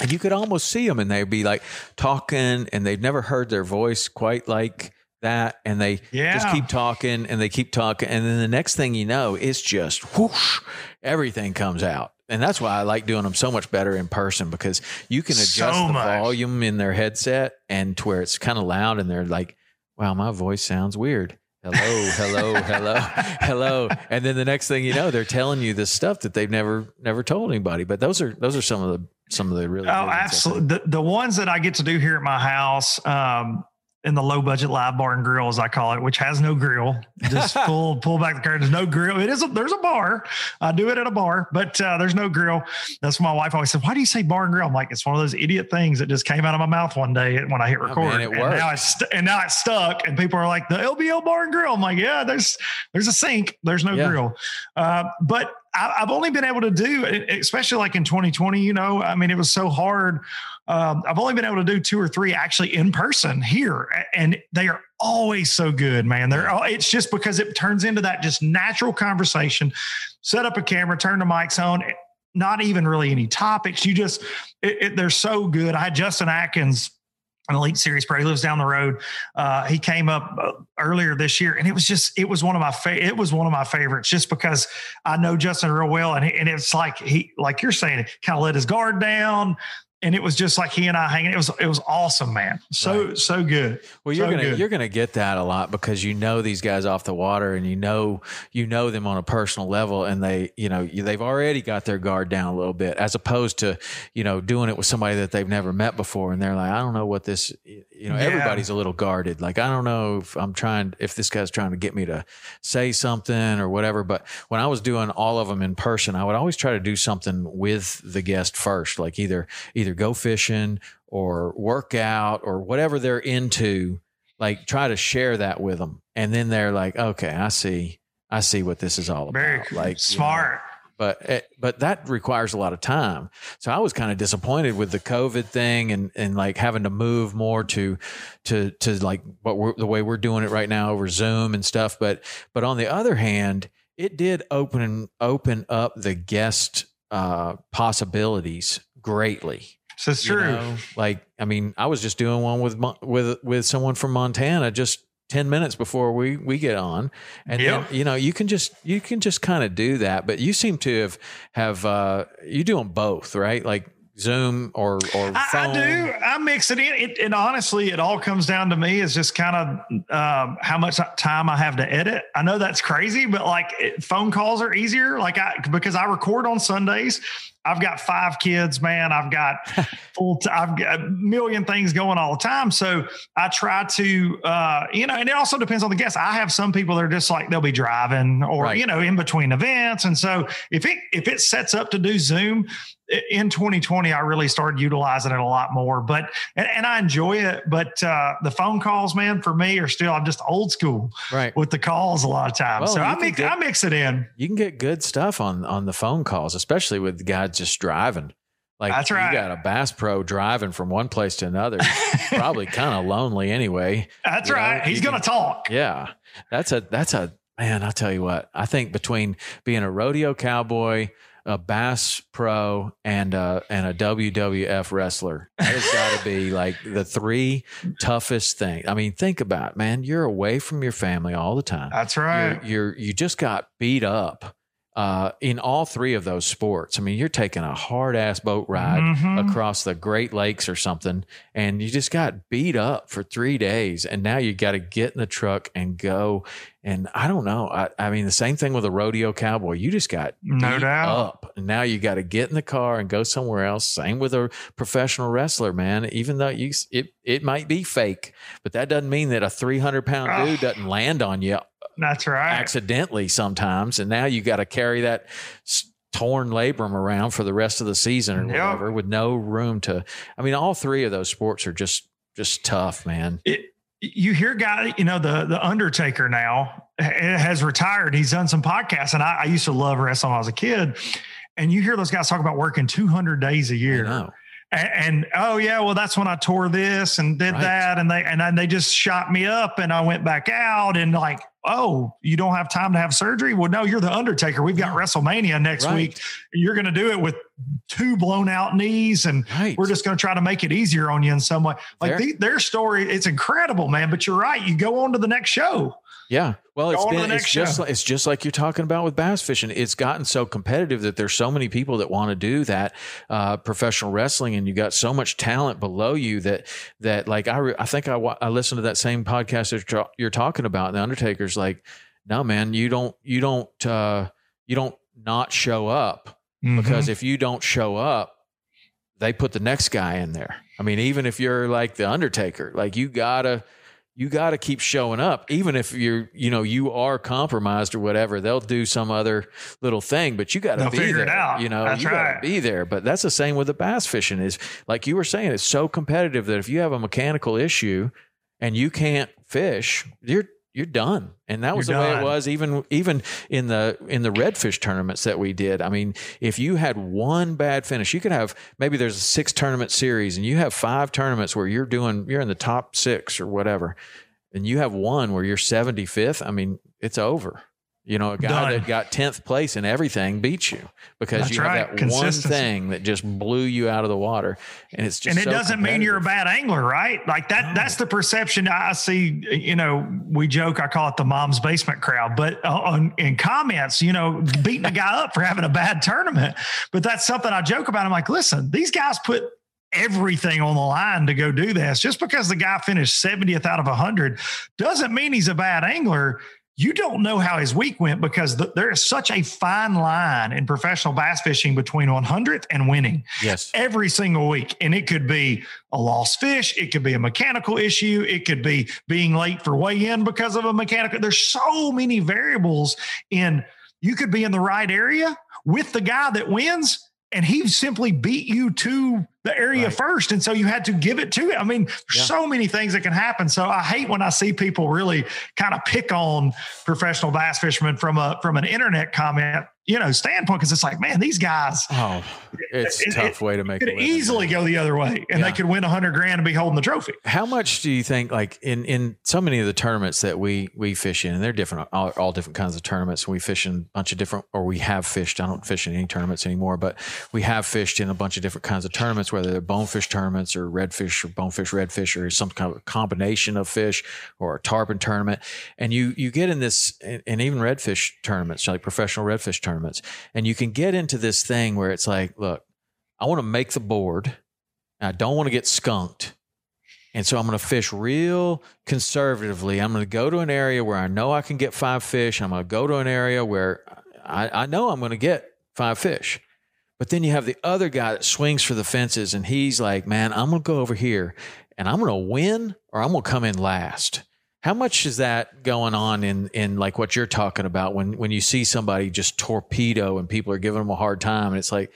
And you could almost see them, and they'd be like talking, and they've never heard their voice quite like that, and they yeah. just keep talking, and they keep talking, and then the next thing you know, it's just whoosh, everything comes out. And that's why I like doing them so much better in person because you can adjust so the volume in their headset and to where it's kind of loud, and they're like, "Wow, my voice sounds weird." Hello, hello, hello, hello, and then the next thing you know, they're telling you this stuff that they've never never told anybody. But those are those are some of the some of the really oh, absolutely the, the ones that I get to do here at my house. Um, in the low budget live bar and grill, as I call it, which has no grill. Just pull pull back the curtain. There's no grill. It is a, there's a bar. I do it at a bar, but uh, there's no grill. That's my wife always said, "Why do you say bar and grill?" I'm like, it's one of those idiot things that just came out of my mouth one day when I hit record. Oh, man, it and now it's st- and now it's stuck, and people are like, "The LBL bar and grill." I'm like, "Yeah, there's there's a sink. There's no yeah. grill." Uh, but I've only been able to do, especially like in 2020. You know, I mean, it was so hard um, I've only been able to do two or three actually in person here, and they are always so good, man. They're it's just because it turns into that just natural conversation. Set up a camera, turn the mics on. Not even really any topics. You just it, it, they're so good. I had Justin Atkins an elite series pro. He lives down the road. Uh, he came up uh, earlier this year, and it was just it was one of my fa- it was one of my favorites just because I know Justin real well, and and it's like he like you're saying, kind of let his guard down and it was just like he and I hanging. It was it was awesome, man. So right. so good. Well, you're so gonna good. you're gonna get that a lot because you know these guys off the water, and you know you know them on a personal level, and they you know they've already got their guard down a little bit, as opposed to you know doing it with somebody that they've never met before, and they're like, I don't know what this. You know, yeah. everybody's a little guarded. Like I don't know if I'm trying if this guy's trying to get me to say something or whatever. But when I was doing all of them in person, I would always try to do something with the guest first, like either either go fishing or work out or whatever they're into, like try to share that with them. And then they're like, okay, I see, I see what this is all Very about. Like smart. You know, but eh, but that requires a lot of time. So I was kind of disappointed with the COVID thing and and like having to move more to to to like what we're, the way we're doing it right now over Zoom and stuff. But but on the other hand, it did open open up the guest uh, possibilities greatly. So it's true. Know? Like, I mean, I was just doing one with with with someone from Montana just 10 minutes before we we get on and yep. then, you know you can just you can just kind of do that but you seem to have have uh you doing both right like Zoom or or I, I, do. I mix it in. It, and honestly, it all comes down to me is just kind of um, how much time I have to edit. I know that's crazy, but like it, phone calls are easier. Like I because I record on Sundays. I've got five kids, man. I've got full. T- I've got a million things going all the time. So I try to, uh, you know, and it also depends on the guest. I have some people that are just like they'll be driving or right. you know in between events, and so if it if it sets up to do Zoom, in 2020 i really started utilizing it a lot more but and, and i enjoy it but uh, the phone calls man for me are still i'm just old school right with the calls a lot of times well, so i mix get, i mix it in you can get good stuff on on the phone calls especially with guys just driving like that's right. You got a Bass Pro driving from one place to another. probably kind of lonely anyway. That's right. Know? He's going to talk. Yeah. That's a that's a man, I'll tell you what. I think between being a rodeo cowboy, a Bass Pro and a, and a WWF wrestler. That has got to be like the three toughest things. I mean, think about it, man. You're away from your family all the time. That's right. You're, you're you just got beat up uh, in all three of those sports. I mean, you're taking a hard ass boat ride mm-hmm. across the Great Lakes or something, and you just got beat up for three days, and now you got to get in the truck and go. And I don't know. I, I mean, the same thing with a rodeo cowboy. You just got no doubt up, and now you got to get in the car and go somewhere else. Same with a professional wrestler, man. Even though you it it might be fake, but that doesn't mean that a 300 pound dude doesn't land on you that's right. Accidentally sometimes. And now you got to carry that torn labrum around for the rest of the season or yep. whatever with no room to. I mean, all three of those sports are just, just tough, man. It, you hear guy, you know, the, the Undertaker now has retired. He's done some podcasts and I, I used to love wrestling when I was a kid. And you hear those guys talk about working 200 days a year. And, and, oh yeah, well that's when I tore this and did right. that, and they and then they just shot me up, and I went back out, and like oh, you don't have time to have surgery? Well, no, you're the Undertaker. We've got WrestleMania next right. week. You're going to do it with two blown out knees, and right. we're just going to try to make it easier on you in some way. Like the, their story, it's incredible, man. But you're right. You go on to the next show. Yeah. Well, it's been it's just like, it's just like you're talking about with bass fishing. It's gotten so competitive that there's so many people that want to do that uh, professional wrestling, and you got so much talent below you that that like I re- I think I I listened to that same podcast that you're, talking about. The Undertaker's like, no man, you don't you don't uh, you don't not show up mm-hmm. because if you don't show up, they put the next guy in there. I mean, even if you're like the Undertaker, like you gotta you got to keep showing up even if you're you know you are compromised or whatever they'll do some other little thing but you got to be there you know that's you right. got to be there but that's the same with the bass fishing is like you were saying it's so competitive that if you have a mechanical issue and you can't fish you're you're done. And that was you're the done. way it was even even in the in the redfish tournaments that we did. I mean, if you had one bad finish, you could have maybe there's a six tournament series and you have five tournaments where you're doing you're in the top 6 or whatever. And you have one where you're 75th, I mean, it's over. You know, a guy Done. that got 10th place in everything beats you because That's you have right. that one thing that just blew you out of the water. And it's just, and it so doesn't mean you're a bad angler, right? Like that, no. that's the perception I see. You know, we joke, I call it the mom's basement crowd, but on, in comments, you know, beating a guy up for having a bad tournament. But that's something I joke about. I'm like, listen, these guys put everything on the line to go do this. Just because the guy finished 70th out of 100 doesn't mean he's a bad angler you don't know how his week went because the, there is such a fine line in professional bass fishing between 100th and winning. Yes. Every single week. And it could be a lost fish, it could be a mechanical issue, it could be being late for weigh in because of a mechanical. There's so many variables in you could be in the right area with the guy that wins and he simply beat you to the area right. first. And so you had to give it to him. I mean, yeah. so many things that can happen. So I hate when I see people really kind of pick on professional bass fishermen from a from an internet comment you know standpoint because it's like man these guys oh it's it, a tough it, way to make it easily go the other way and yeah. they could win a hundred grand and be holding the trophy. How much do you think like in in so many of the tournaments that we we fish in and they're different all, all different kinds of tournaments we fish in a bunch of different or we have fished i don't fish in any tournaments anymore but we have fished in a bunch of different kinds of tournaments whether they're bonefish tournaments or redfish or bonefish redfish or some kind of combination of fish or a tarpon tournament. And you you get in this and even redfish tournaments like professional redfish tournaments tournaments. And you can get into this thing where it's like, look, I want to make the board. I don't want to get skunked. And so I'm going to fish real conservatively. I'm going to go to an area where I know I can get five fish. I'm going to go to an area where I, I know I'm going to get five fish. But then you have the other guy that swings for the fences and he's like, man, I'm going to go over here and I'm going to win or I'm going to come in last. How much is that going on in in like what you're talking about when when you see somebody just torpedo and people are giving them a hard time and it's like,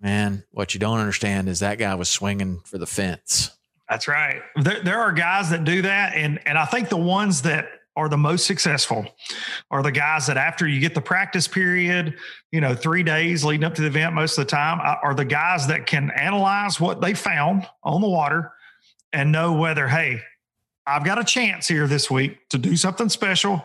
man, what you don't understand is that guy was swinging for the fence. That's right. There, there are guys that do that, and and I think the ones that are the most successful are the guys that after you get the practice period, you know, three days leading up to the event, most of the time, uh, are the guys that can analyze what they found on the water and know whether, hey, I've got a chance here this week to do something special,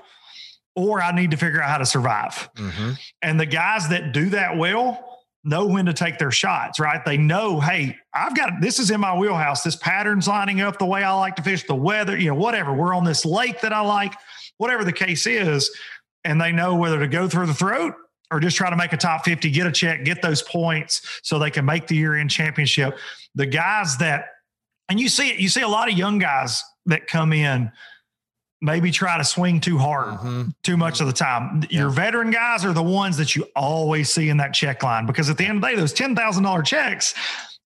or I need to figure out how to survive. Mm-hmm. And the guys that do that well know when to take their shots, right? They know, hey, I've got this is in my wheelhouse. This pattern's lining up the way I like to fish, the weather, you know, whatever. We're on this lake that I like, whatever the case is. And they know whether to go through the throat or just try to make a top 50, get a check, get those points so they can make the year end championship. The guys that, and you see it, you see a lot of young guys that come in maybe try to swing too hard mm-hmm. too much of the time. Yeah. Your veteran guys are the ones that you always see in that check line because at the end of the day, those $10,000 checks,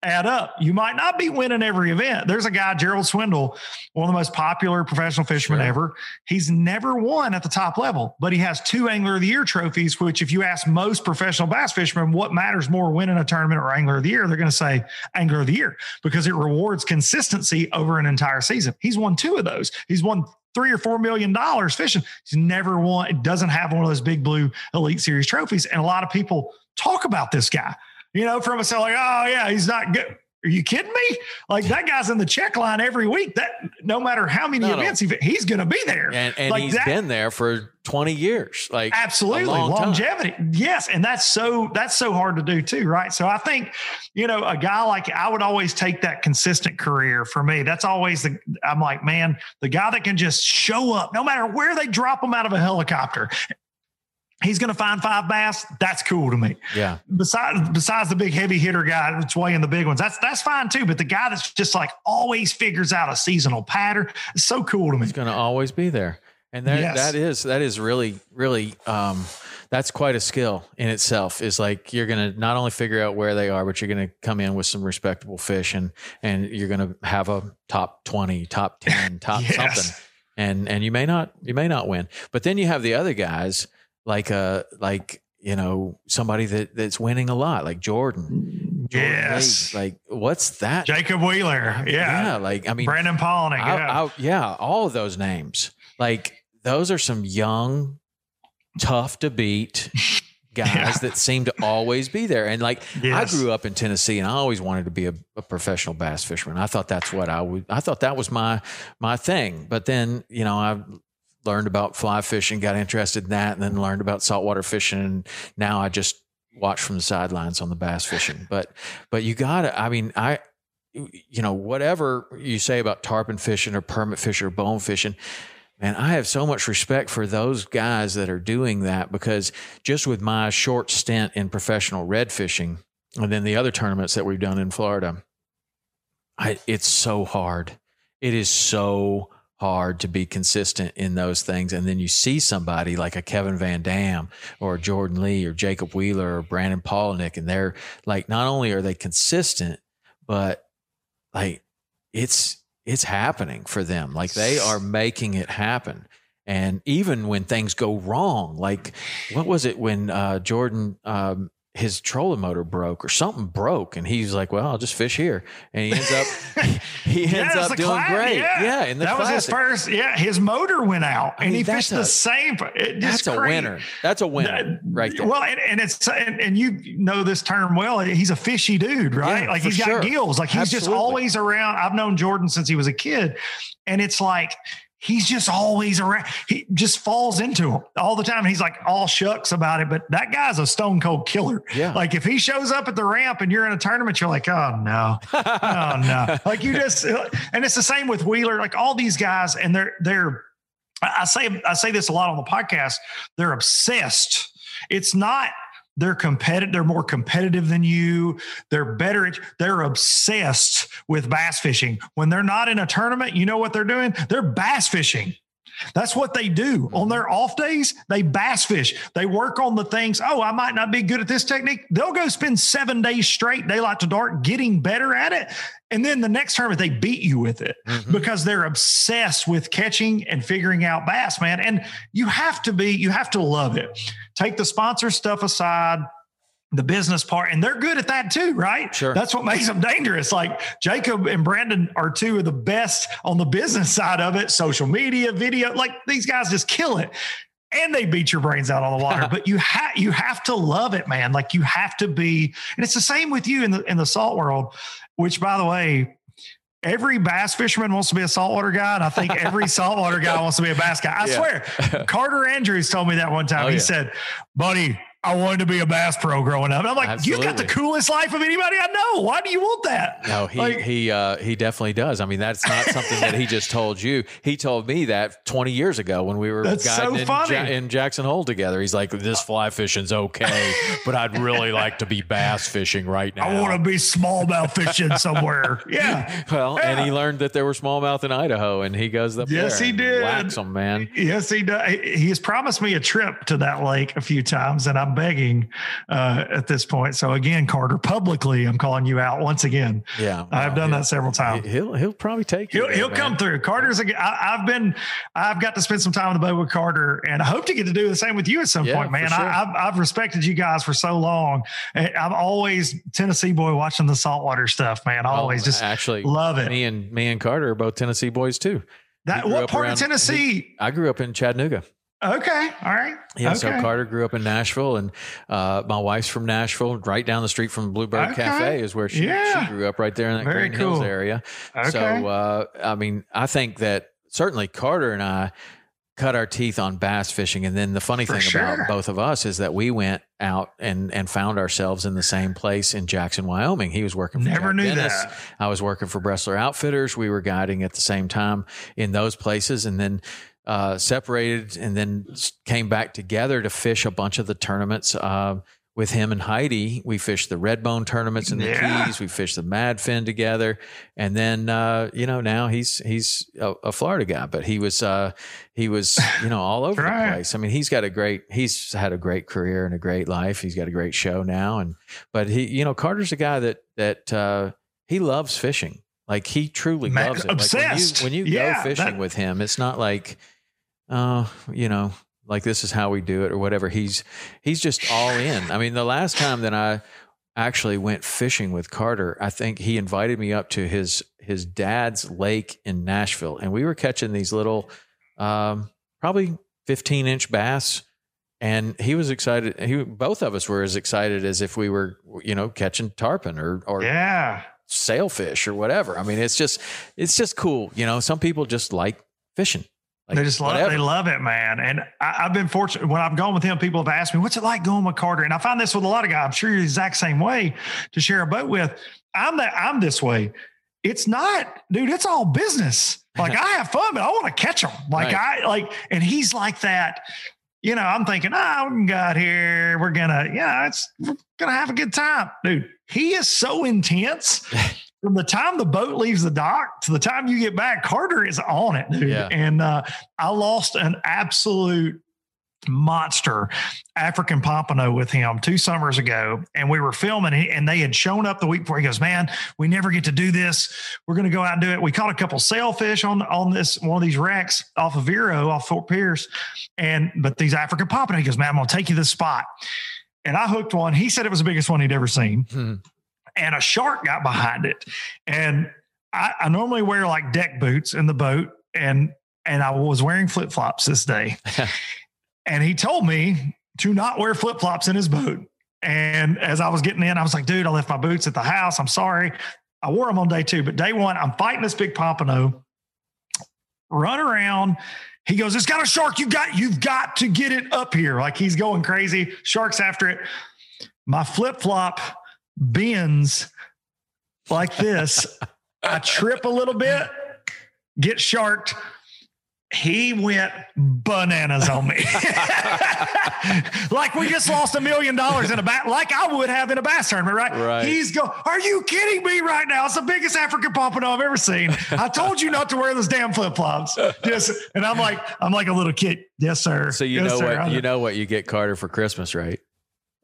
add up. You might not be winning every event. There's a guy, Gerald Swindle, one of the most popular professional fishermen sure. ever. He's never won at the top level, but he has two Angler of the Year trophies, which, if you ask most professional bass fishermen what matters more, winning a tournament or Angler of the Year, they're going to say Angler of the Year because it rewards consistency over an entire season. He's won two of those. He's won three or four million dollars fishing. He's never won, it doesn't have one of those big blue elite series trophies. And a lot of people talk about this guy you know, from a sell like, oh yeah, he's not good. Are you kidding me? Like that guy's in the check line every week. That no matter how many no, events no. he he's going to be there, and, and like he's that, been there for twenty years. Like absolutely longevity. Time. Yes, and that's so that's so hard to do too, right? So I think you know a guy like I would always take that consistent career for me. That's always the I'm like man, the guy that can just show up no matter where they drop him out of a helicopter he's going to find five bass. That's cool to me. Yeah. Besides, besides the big heavy hitter guy that's weighing the big ones, that's that's fine too. But the guy that's just like always figures out a seasonal pattern is so cool to me. He's going to always be there, and that yes. that is that is really really um, that's quite a skill in itself. Is like you're going to not only figure out where they are, but you're going to come in with some respectable fish, and and you're going to have a top twenty, top ten, top yes. something. And and you may not you may not win, but then you have the other guys like a uh, like you know somebody that that's winning a lot like Jordan. Jordan yes. like what's that? Jacob Wheeler. Yeah. Yeah. Like I mean Brandon Palaniuk. Yeah. I, yeah. All of those names. Like those are some young, tough to beat guys yeah. that seem to always be there. And like yes. I grew up in Tennessee and I always wanted to be a, a, professional bass fisherman. I thought that's what I would I thought that was my my thing. But then, you know, I learned about fly fishing, got interested in that, and then learned about saltwater fishing. And now I just watch from the sidelines on the bass fishing. But but you gotta, I mean, I you know, whatever you say about tarpon fishing or permit fishing or bone fishing, man, I have so much respect for those guys that are doing that because just with my short stint in professional red fishing and then the other tournaments that we've done in Florida, I, it's so hard. It is so hard to be consistent in those things. And then you see somebody like a Kevin Van Dam or Jordan Lee or Jacob Wheeler or Brandon Palaniuk, and they're like, not only are they consistent, but like it's it's happening for them. Like they are making it happen. And even when things go wrong, like what was it when uh, Jordan um, his trolling motor broke or something broke and he's like well i'll just fish here and he ends up he ends yeah, up doing class, great yeah, yeah in the that classic. was his first yeah his motor went out and he fished a, the same that's a winner that's a winner right there. well and, and it's and, and, you know this term well he's a fishy dude right yeah, like he's got sure. gills like he's Absolutely. just always around i've known jordan since he was a kid and it's like he's just always around. He just falls into him all the time. He's like all shucks about it. But that guy's a stone cold killer. Yeah. Like if he shows up at the ramp and you're in a tournament, you're like, oh no, oh no. Like you just, and it's the same with Wheeler. Like all these guys, and they're they're. I say I say this a lot on the podcast. They're obsessed. It's not they're competitive. They're more competitive than you. They're better. At, they're obsessed with bass fishing. When they're not in a tournament, you know what they're doing? They're bass fishing. That's what they do on their off days. They bass fish. They work on the things. Oh, I might not be good at this technique. They'll go spend seven days straight, daylight to dark, getting better at it. And then the next tournament, they beat you with it mm-hmm. because they're obsessed with catching and figuring out bass, man. And you have to be, you have to love it. Take the sponsor stuff aside the business part and they're good at that too right? Sure. That's what makes them dangerous. Like jacob and brandon are two of the best on the business side of it social media video like these guys just kill it. And they beat your brains out on the water but you have you have to love it man. Like you have to be and it's the same with you in the in the salt world which by the way every bass fisherman wants to be a saltwater guy, and I think every saltwater guy wants to be a bass guy. I yeah. swear, Carter Andrews told me that one time. Oh, he yeah. said, "Buddy, I wanted to be a bass pro growing up. And I'm like, Absolutely. you got the coolest life of anybody I know. Why do you want that? No, he like, he uh, he definitely does. I mean, that's not something that he just told you. He told me that 20 years ago when we were that's so in, funny. Ja- in Jackson Hole together. He's like, this fly fishing's okay, but I'd really like to be bass fishing right now. I want to be smallmouth fishing somewhere. Yeah. Well, yeah. and he learned that there were smallmouth in Idaho, and he goes up yes, there. he did. Whacks them, man. Yes, he does. He has promised me a trip to that lake a few times, and I'm begging uh, at this point. So again, Carter, publicly, I'm calling you out once again. Yeah, I've done that several times. He'll he'll probably take. He'll, there, he'll come through. Carter's. A, I, I've been. I've got to spend some time on the boat with Carter, and I hope to get to do the same with you at some yeah, point, man. Sure. I, have I've respected you guys for so long. I'm always Tennessee boy watching the saltwater stuff, man. I oh, always just actually love it. Me and me and Carter are both Tennessee boys too. That what part around, of Tennessee? He, I grew up in Chattanooga. Okay. All right. Yeah. Okay. So Carter grew up in Nashville, and uh, my wife's from Nashville, right down the street from Bluebird okay. Cafe is where she, yeah. she grew up, right there in that Very Green cool. Hills area. Okay. So, uh, I mean, I think that certainly Carter and I cut our teeth on bass fishing. And then the funny For thing sure. about both of us is that we went out and, and found ourselves in the same place in Jackson, Wyoming. He was working for Never Jack knew Dennis. that. I was working for Bressler Outfitters. We were guiding at the same time in those places. And then uh, separated and then came back together to fish a bunch of the tournaments. Uh, with him and Heidi, we fished the Redbone tournaments in the Yeah. Keys. We fished the Madfin together, and then uh, you know now he's he's a, a Florida guy, but he was uh, he was you know all over Right. the place. I mean, he's got a great he's had a great career and a great life. He's got a great show now, and but he you know Carter's a guy that that uh, he loves fishing. Like he truly Ma- loves it. obsessed. Like when you, when you Yeah, go fishing that- with him, it's not like oh, you know, like this is how we do it or whatever. He's he's just all in. I mean, the last time that I actually went fishing with Carter, I think he invited me up to his his dad's lake in Nashville, and we were catching these little, um, probably fifteen inch bass. And he was excited. He, both of us were as excited as if we were, you know, catching tarpon or or Yeah. sailfish or whatever. I mean, it's just it's just cool. You know, some people just like fishing. Like, they just love whatever. they love it, man. And I, I've been fortunate when I've gone with him. People have asked me, "What's it like going with Carter?" And I find this with a lot of guys. I'm sure you're the exact same way to share a boat with. I'm that I'm this way. It's not, dude. It's all business. Like I have fun, but I want to catch them. Like Right. I like, and he's like that. You know, I'm thinking, ah, we got here. We're gonna, yeah, it's we're gonna have a good time, dude. He is so intense from the time the boat leaves the dock to the time you get back, Carter is on it, dude. Yeah. And uh, I lost an absolute monster African pompano with him two summers ago, and we were filming, and they had shown up the week before. He goes, "Man, we never get to do this. We're going to go out and do it." We caught a couple sailfish on on this one of these wrecks off of Vero, off Fort Pierce, and but these African pompano. He goes, "Man, I'm going to take you to this spot," and I hooked one. He said it was the biggest one he'd ever seen, Hmm. And a shark got behind it, and I, I normally wear like deck boots in the boat, and and I was wearing flip flops this day. And he told me to not wear flip flops in his boat. And as I was getting in, I was like, dude, I left my boots at the house. I'm sorry. I wore them on day two, but day one, I'm fighting this big pompano, run around. He goes, It's got a shark. You got, you've got to get it up here. Like he's going crazy. Shark's after it. My flip flop bends like this. I trip a little bit, get sharked he went bananas on me. like we just lost a million dollars in a bat, like I would have in a bass tournament, right? Right. He's go, Are you kidding me right now? It's the biggest African pompano I've ever seen. I told you not to wear those damn flip flops. Just and I'm like, I'm like a little kid. Yes, sir. So you Yes, know sir. what you know what you get Carter for Christmas, right?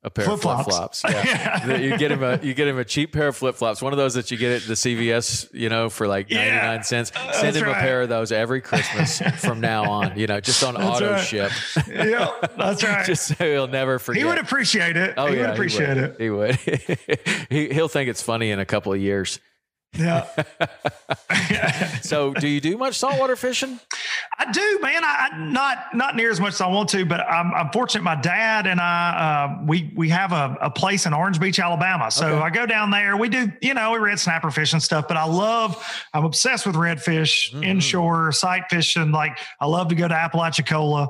A pair of flip flops. Yeah. You get him a you get him a cheap pair of flip flops. One of those that you get at the CVS, you know, for like Yeah. ninety nine cents. Oh, Send That's him a pair of those every Christmas from now on. You know, just on That's auto right. ship, yeah, that's right. just so he'll never forget. he would appreciate it. Oh he yeah, would appreciate he would. it. He would. he, he'll think it's funny in a couple of years. Yeah. So, do you do much saltwater fishing? I do, man. I, I not not near as much as I want to, but I'm, I'm fortunate. My dad and I, uh, we we have a, a place in Orange Beach, Alabama. So Okay. I go down there. We do, you know, we red snapper fish and stuff. But I love, I'm obsessed with redfish, Mhm. inshore sight fishing. Like I love to go to Apalachicola.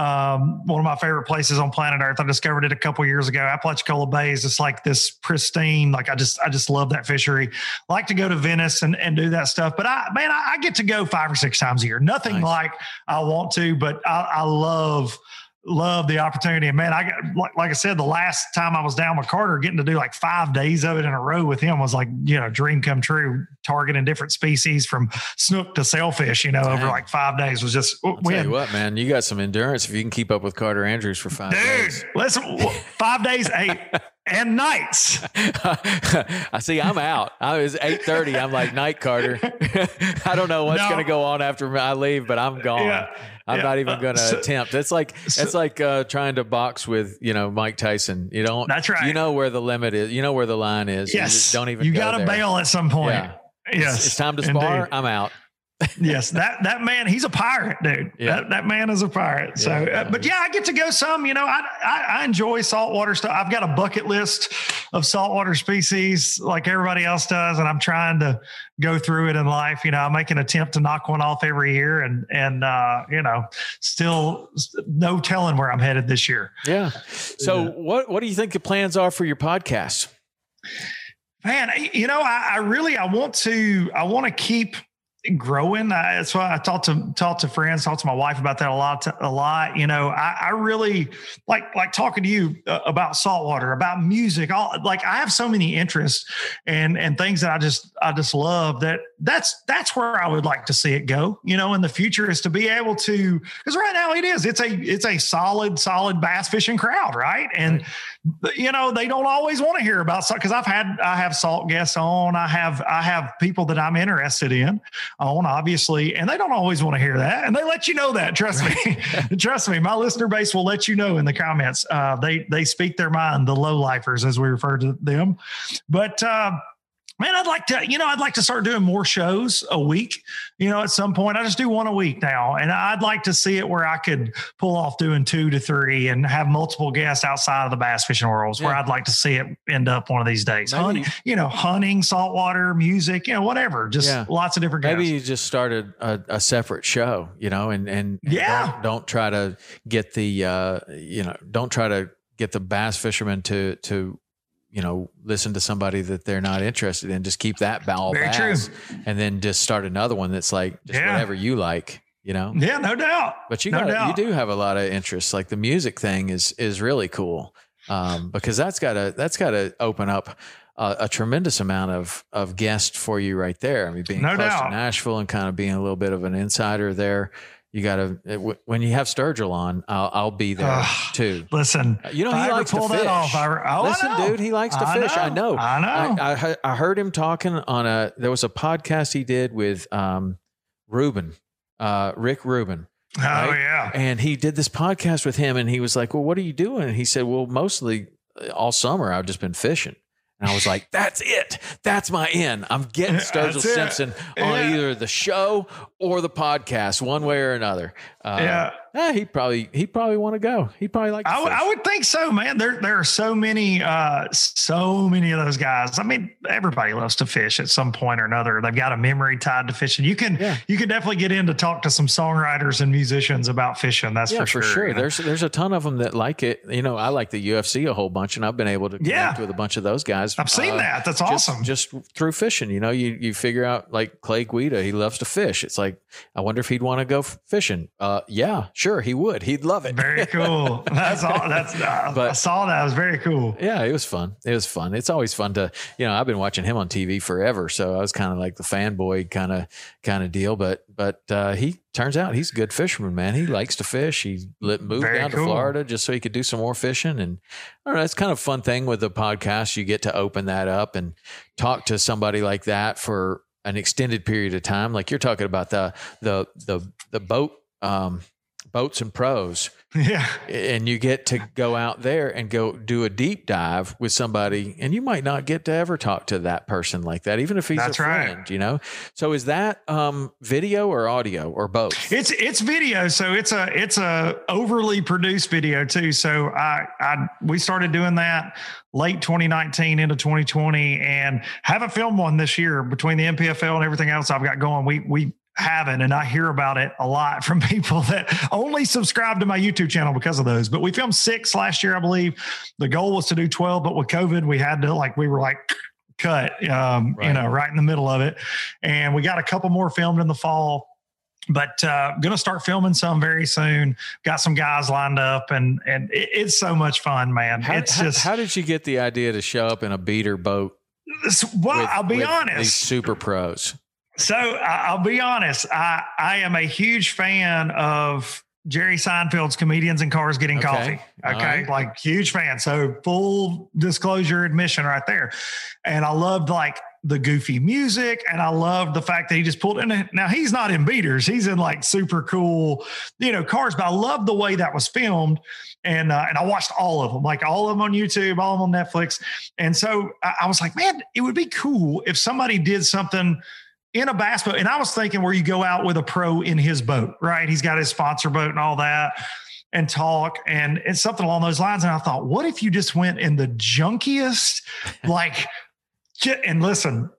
Um, one of my favorite places on planet Earth. I discovered it a couple years ago. Apalachicola Bay is just like this pristine. Like I just I just love that fishery like to go to Venice and, and do that stuff. But I, man, I, I get to go five or six times a year. Nothing Nice. like I want to, but I, I love, love the opportunity. And man, I got, like, like I said, the last time I was down with Carter, getting to do like five days of it in a row with him was like, you know, dream come true. Targeting different species from snook to sailfish, you know, over like five days was just oh, I'll tell win. you what, man, you got some endurance if you can keep up with Carter Andrews for five Dude, days. listen, five days, eight and nights. I see. I'm out. I was eight thirty. I'm like night, Carter. I don't know what's No. going to go on after I leave, but I'm gone. Yeah. I'm Yeah. not even going to so- attempt. It's like so- it's like uh, trying to box with you know Mike Tyson. You don't. That's right. You know where the limit is. You know where the line is. You Yes. don't even. You go got to bail at some point. Yeah. Yes. It's, it's time to indeed. spar. I'm out. yes, that that man, he's a pirate, dude. Yeah. That, that man is a pirate. So, Yeah. uh, but yeah, I get to go some. You know, I, I I enjoy saltwater stuff. I've got a bucket list of saltwater species like everybody else does, and I'm trying to go through it in life. You know, I make an attempt to knock one off every year, and and uh, you know, still no telling where I'm headed this year. Yeah. So what what do you think the plans are for your podcast? Man, you know, I, I really I want to I want to keep growing. I, that's why I talk to talk to friends, talk to my wife about that a lot. A lot, you know. I, I really like like talking to you uh, about saltwater, about music. All like I have so many interests and and things that I just I just love. That that's that's where I would like to see it go. You know, in the future is to be able to because right now it is it's a it's a solid solid bass fishing crowd, right? And you know they don't always want to hear about salt because I've had I have salt guests on. I have I have people that I'm interested in on, obviously, and they don't always want to hear that, and they let you know that. Trust me, trust me. My listener base will let you know in the comments. Uh, they they speak their mind, the low lifers as we refer to them. But uh, man, I'd like to, you know, I'd like to start doing more shows a week. You know, at some point, I just do one a week now, and I'd like to see it where I could pull off doing two to three and have multiple guests outside of the bass fishing worlds. Where I'd like to see it end up one of these days. Maybe- Hunting, you know, hunting, saltwater, music, you know, whatever. Just Yeah. lots of different. Maybe guests. you just started a, a separate show, you know, and and, and Yeah. don't, don't try to get the uh, you know don't try to get the bass fishermen to to you know listen to somebody that they're not interested in. Just keep that all Very true. and then just start another one that's like just Yeah. whatever you like, you know. Yeah, no doubt. But you No got you do have a lot of interests. Like the music thing is is really cool um, because that's got to that's got to open up a, a, tremendous amount of of guests for you right there. I mean, being no close doubt. to Nashville and kind of being a little bit of an insider there. You got to when you have Sturgill on, I'll, I'll be there uh, too. Listen, you know he likes to fish. Off, I, oh, listen, dude, he likes to I fish. Know. I know. I know. I, I, I, heard him talking on a. There was a podcast he did with um, Rubin, uh, Rick Rubin. Oh right? yeah, and he did this podcast with him, and he was like, "Well, what are you doing?" And he said, "Well, mostly all summer I've just been fishing." And I was like, that's it. That's my in. I'm getting Sturgill Simpson on yeah. either the show or the podcast, one way or another. Uh, yeah. Eh, he probably he probably want to go. He probably like. I, I would think so, man. There there are so many uh, so many of those guys. I mean, everybody loves to fish at some point or another. They've got a memory tied to fishing. You can yeah. you can definitely get in to talk to some songwriters and musicians about fishing. That's yeah, for sure. For sure. You know? There's there's a ton of them that like it. You know, I like the UFC a whole bunch, and I've been able to connect yeah. with a bunch of those guys. I've seen uh, that. That's awesome. Just, just through fishing, you know, you you figure out like Clay Guida, he loves to fish. It's like I wonder if he'd want to go fishing. Uh, yeah, sure, he would. He'd love it. Very cool. That's all. That's uh, but, I saw that. It was very cool. Yeah, it was fun. It was fun. It's always fun to you know. I've been watching him on TV forever, so I was kind of like the fanboy kind of kind of deal. But but uh, he turns out he's a good fisherman, man. He likes to fish. He moved very down cool. to Florida just so he could do some more fishing. And I don't know, it's kind of fun thing with the podcast. You get to open that up and talk to somebody like that for an extended period of time. Like you're talking about the the the the boat um, boats and pros. Yeah. And you get to go out there and go do a deep dive with somebody, and you might not get to ever talk to that person like that, even if he's That's a friend, right. you know? So is that um, video or audio or both? It's it's video. So it's a it's a overly produced video too. So I I we started doing that late 2019 into 2020 and haven't filmed one this year between the MPFL and everything else I've got going. We we haven't and i hear about it a lot from people that only subscribe to my youtube channel because of those but we filmed six last year i believe the goal was to do 12 but with covid we had to like we were like cut um, right. you know right in the middle of it and we got a couple more filmed in the fall but uh, gonna start filming some very soon. Got some guys lined up, and and it, it's so much fun, man. How, it's how, just how did you get the idea to show up in a beater boat? Well, with, I'll be honest. super pros. So I'll be honest. I, I am a huge fan of Jerry Seinfeld's comedians in cars getting okay. coffee. Okay. Right. Like huge fan. So full disclosure admission right there. And I loved like the goofy music and I loved the fact that he just pulled in. Now he's not in beaters. He's in like super cool, you know, cars, but I love the way that was filmed. And, uh, and I watched all of them, like all of them on YouTube, all of them on Netflix. And so I, I was like, man, it would be cool if somebody did something in a bass boat. And I was thinking where you go out with a pro in his boat, right? He's got his sponsor boat and all that and talk and it's something along those lines. And I thought, what if you just went in the junkiest, like, and listen,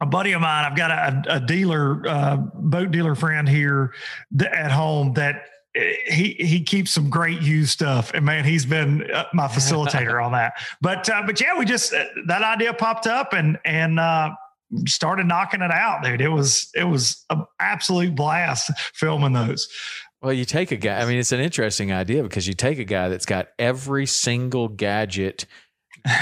a buddy of mine, I've got a, a dealer, uh, boat dealer friend here at home that eh, he he keeps some great used stuff and man he's been uh, my facilitator on that but uh, but yeah we just uh, that idea popped up and and uh started knocking it out, dude. It was it was an absolute blast filming those. Well, you take a guy. I mean, it's an interesting idea because you take a guy that's got every single gadget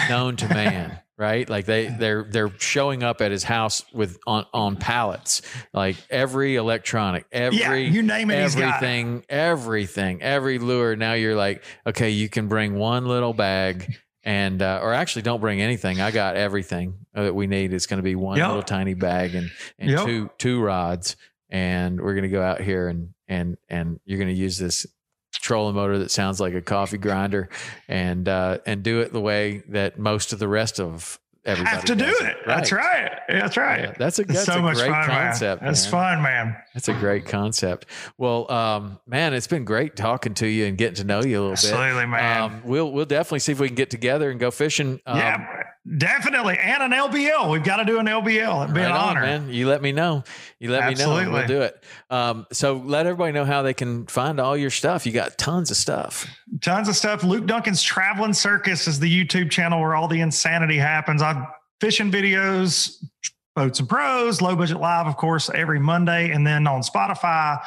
known to man, right? Like they they're they're showing up at his house with on on pallets, like every electronic, every yeah, you name it, everything, everything, every lure. Now you're like, okay, you can bring one little bag and uh, or actually don't bring anything. I got everything that we need. It's going to be one yep. little tiny bag and and yep. two two rods, and we're going to go out here and and and you're going to use this trolling motor that sounds like a coffee grinder, and uh, and do it the way that most of the rest of everybody have to do it. Right. That's right. That's right. Yeah, that's a, that's so a much great fun, concept. Man. That's fun, man. That's a great concept. Well, um, man, it's been great talking to you and getting to know you a little Absolutely, bit. Absolutely, man. Um, we'll we'll definitely see if we can get together and go fishing. Um, yeah, definitely. And an LBL. We've got to do an LBL. It'd be right an honor, man. You let me know. You let Absolutely. me know. We'll do it. Um, so let everybody know how they can find all your stuff. You got tons of stuff. Tons of stuff. Luke Duncan's Traveling Circus is the YouTube channel where all the insanity happens. I fishing videos, boats and pros, low budget live, of course, every Monday, and then on Spotify,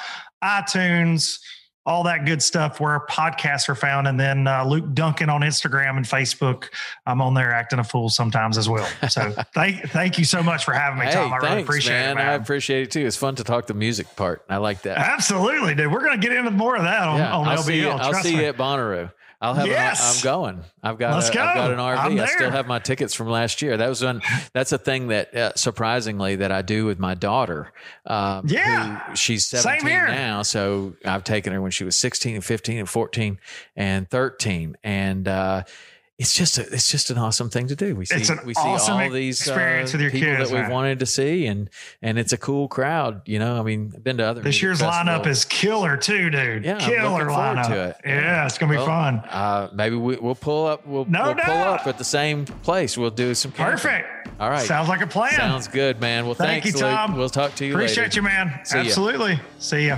iTunes, all that good stuff where podcasts are found. And then uh, Luke Duncan on Instagram and Facebook. I'm on there acting a fool sometimes as well. So thank thank you so much for having me, hey, Tom. I thanks, really appreciate man. it. Man. I appreciate it too. It's fun to talk the music part. I like that. Absolutely, dude. We're gonna get into more of that on, yeah, on I'll LBL. See you, I'll see me. you at Bonnaroo. I'll have. Yes. An, I'm going. I've got. Let's a, go. I've got an RV. I'm still have my tickets from last year. That was one. That's a thing that uh, surprisingly that I do with my daughter. Um, Yeah. who- she's Same 17 now, so I've taken her when she was 16 and 15 and 14 and 13, and. uh it's just a, it's just an awesome thing to do. We see we see awesome all these uh, with your people kids, that we've man. wanted to see, and and it's a cool crowd. You know, I mean, I've been to other This year's lineup is killer too, dude. Yeah, killer lineup. to it. Yeah, it's gonna be Well, fun. Uh, maybe we, we'll pull up. We'll, No we'll pull up at the same place. We'll do some camping. Perfect. All right. Sounds like a plan. Sounds good, man. Well, Thank thanks, you, Tom. Luke. We'll talk to you Appreciate later. you, man. See ya. Absolutely. See ya.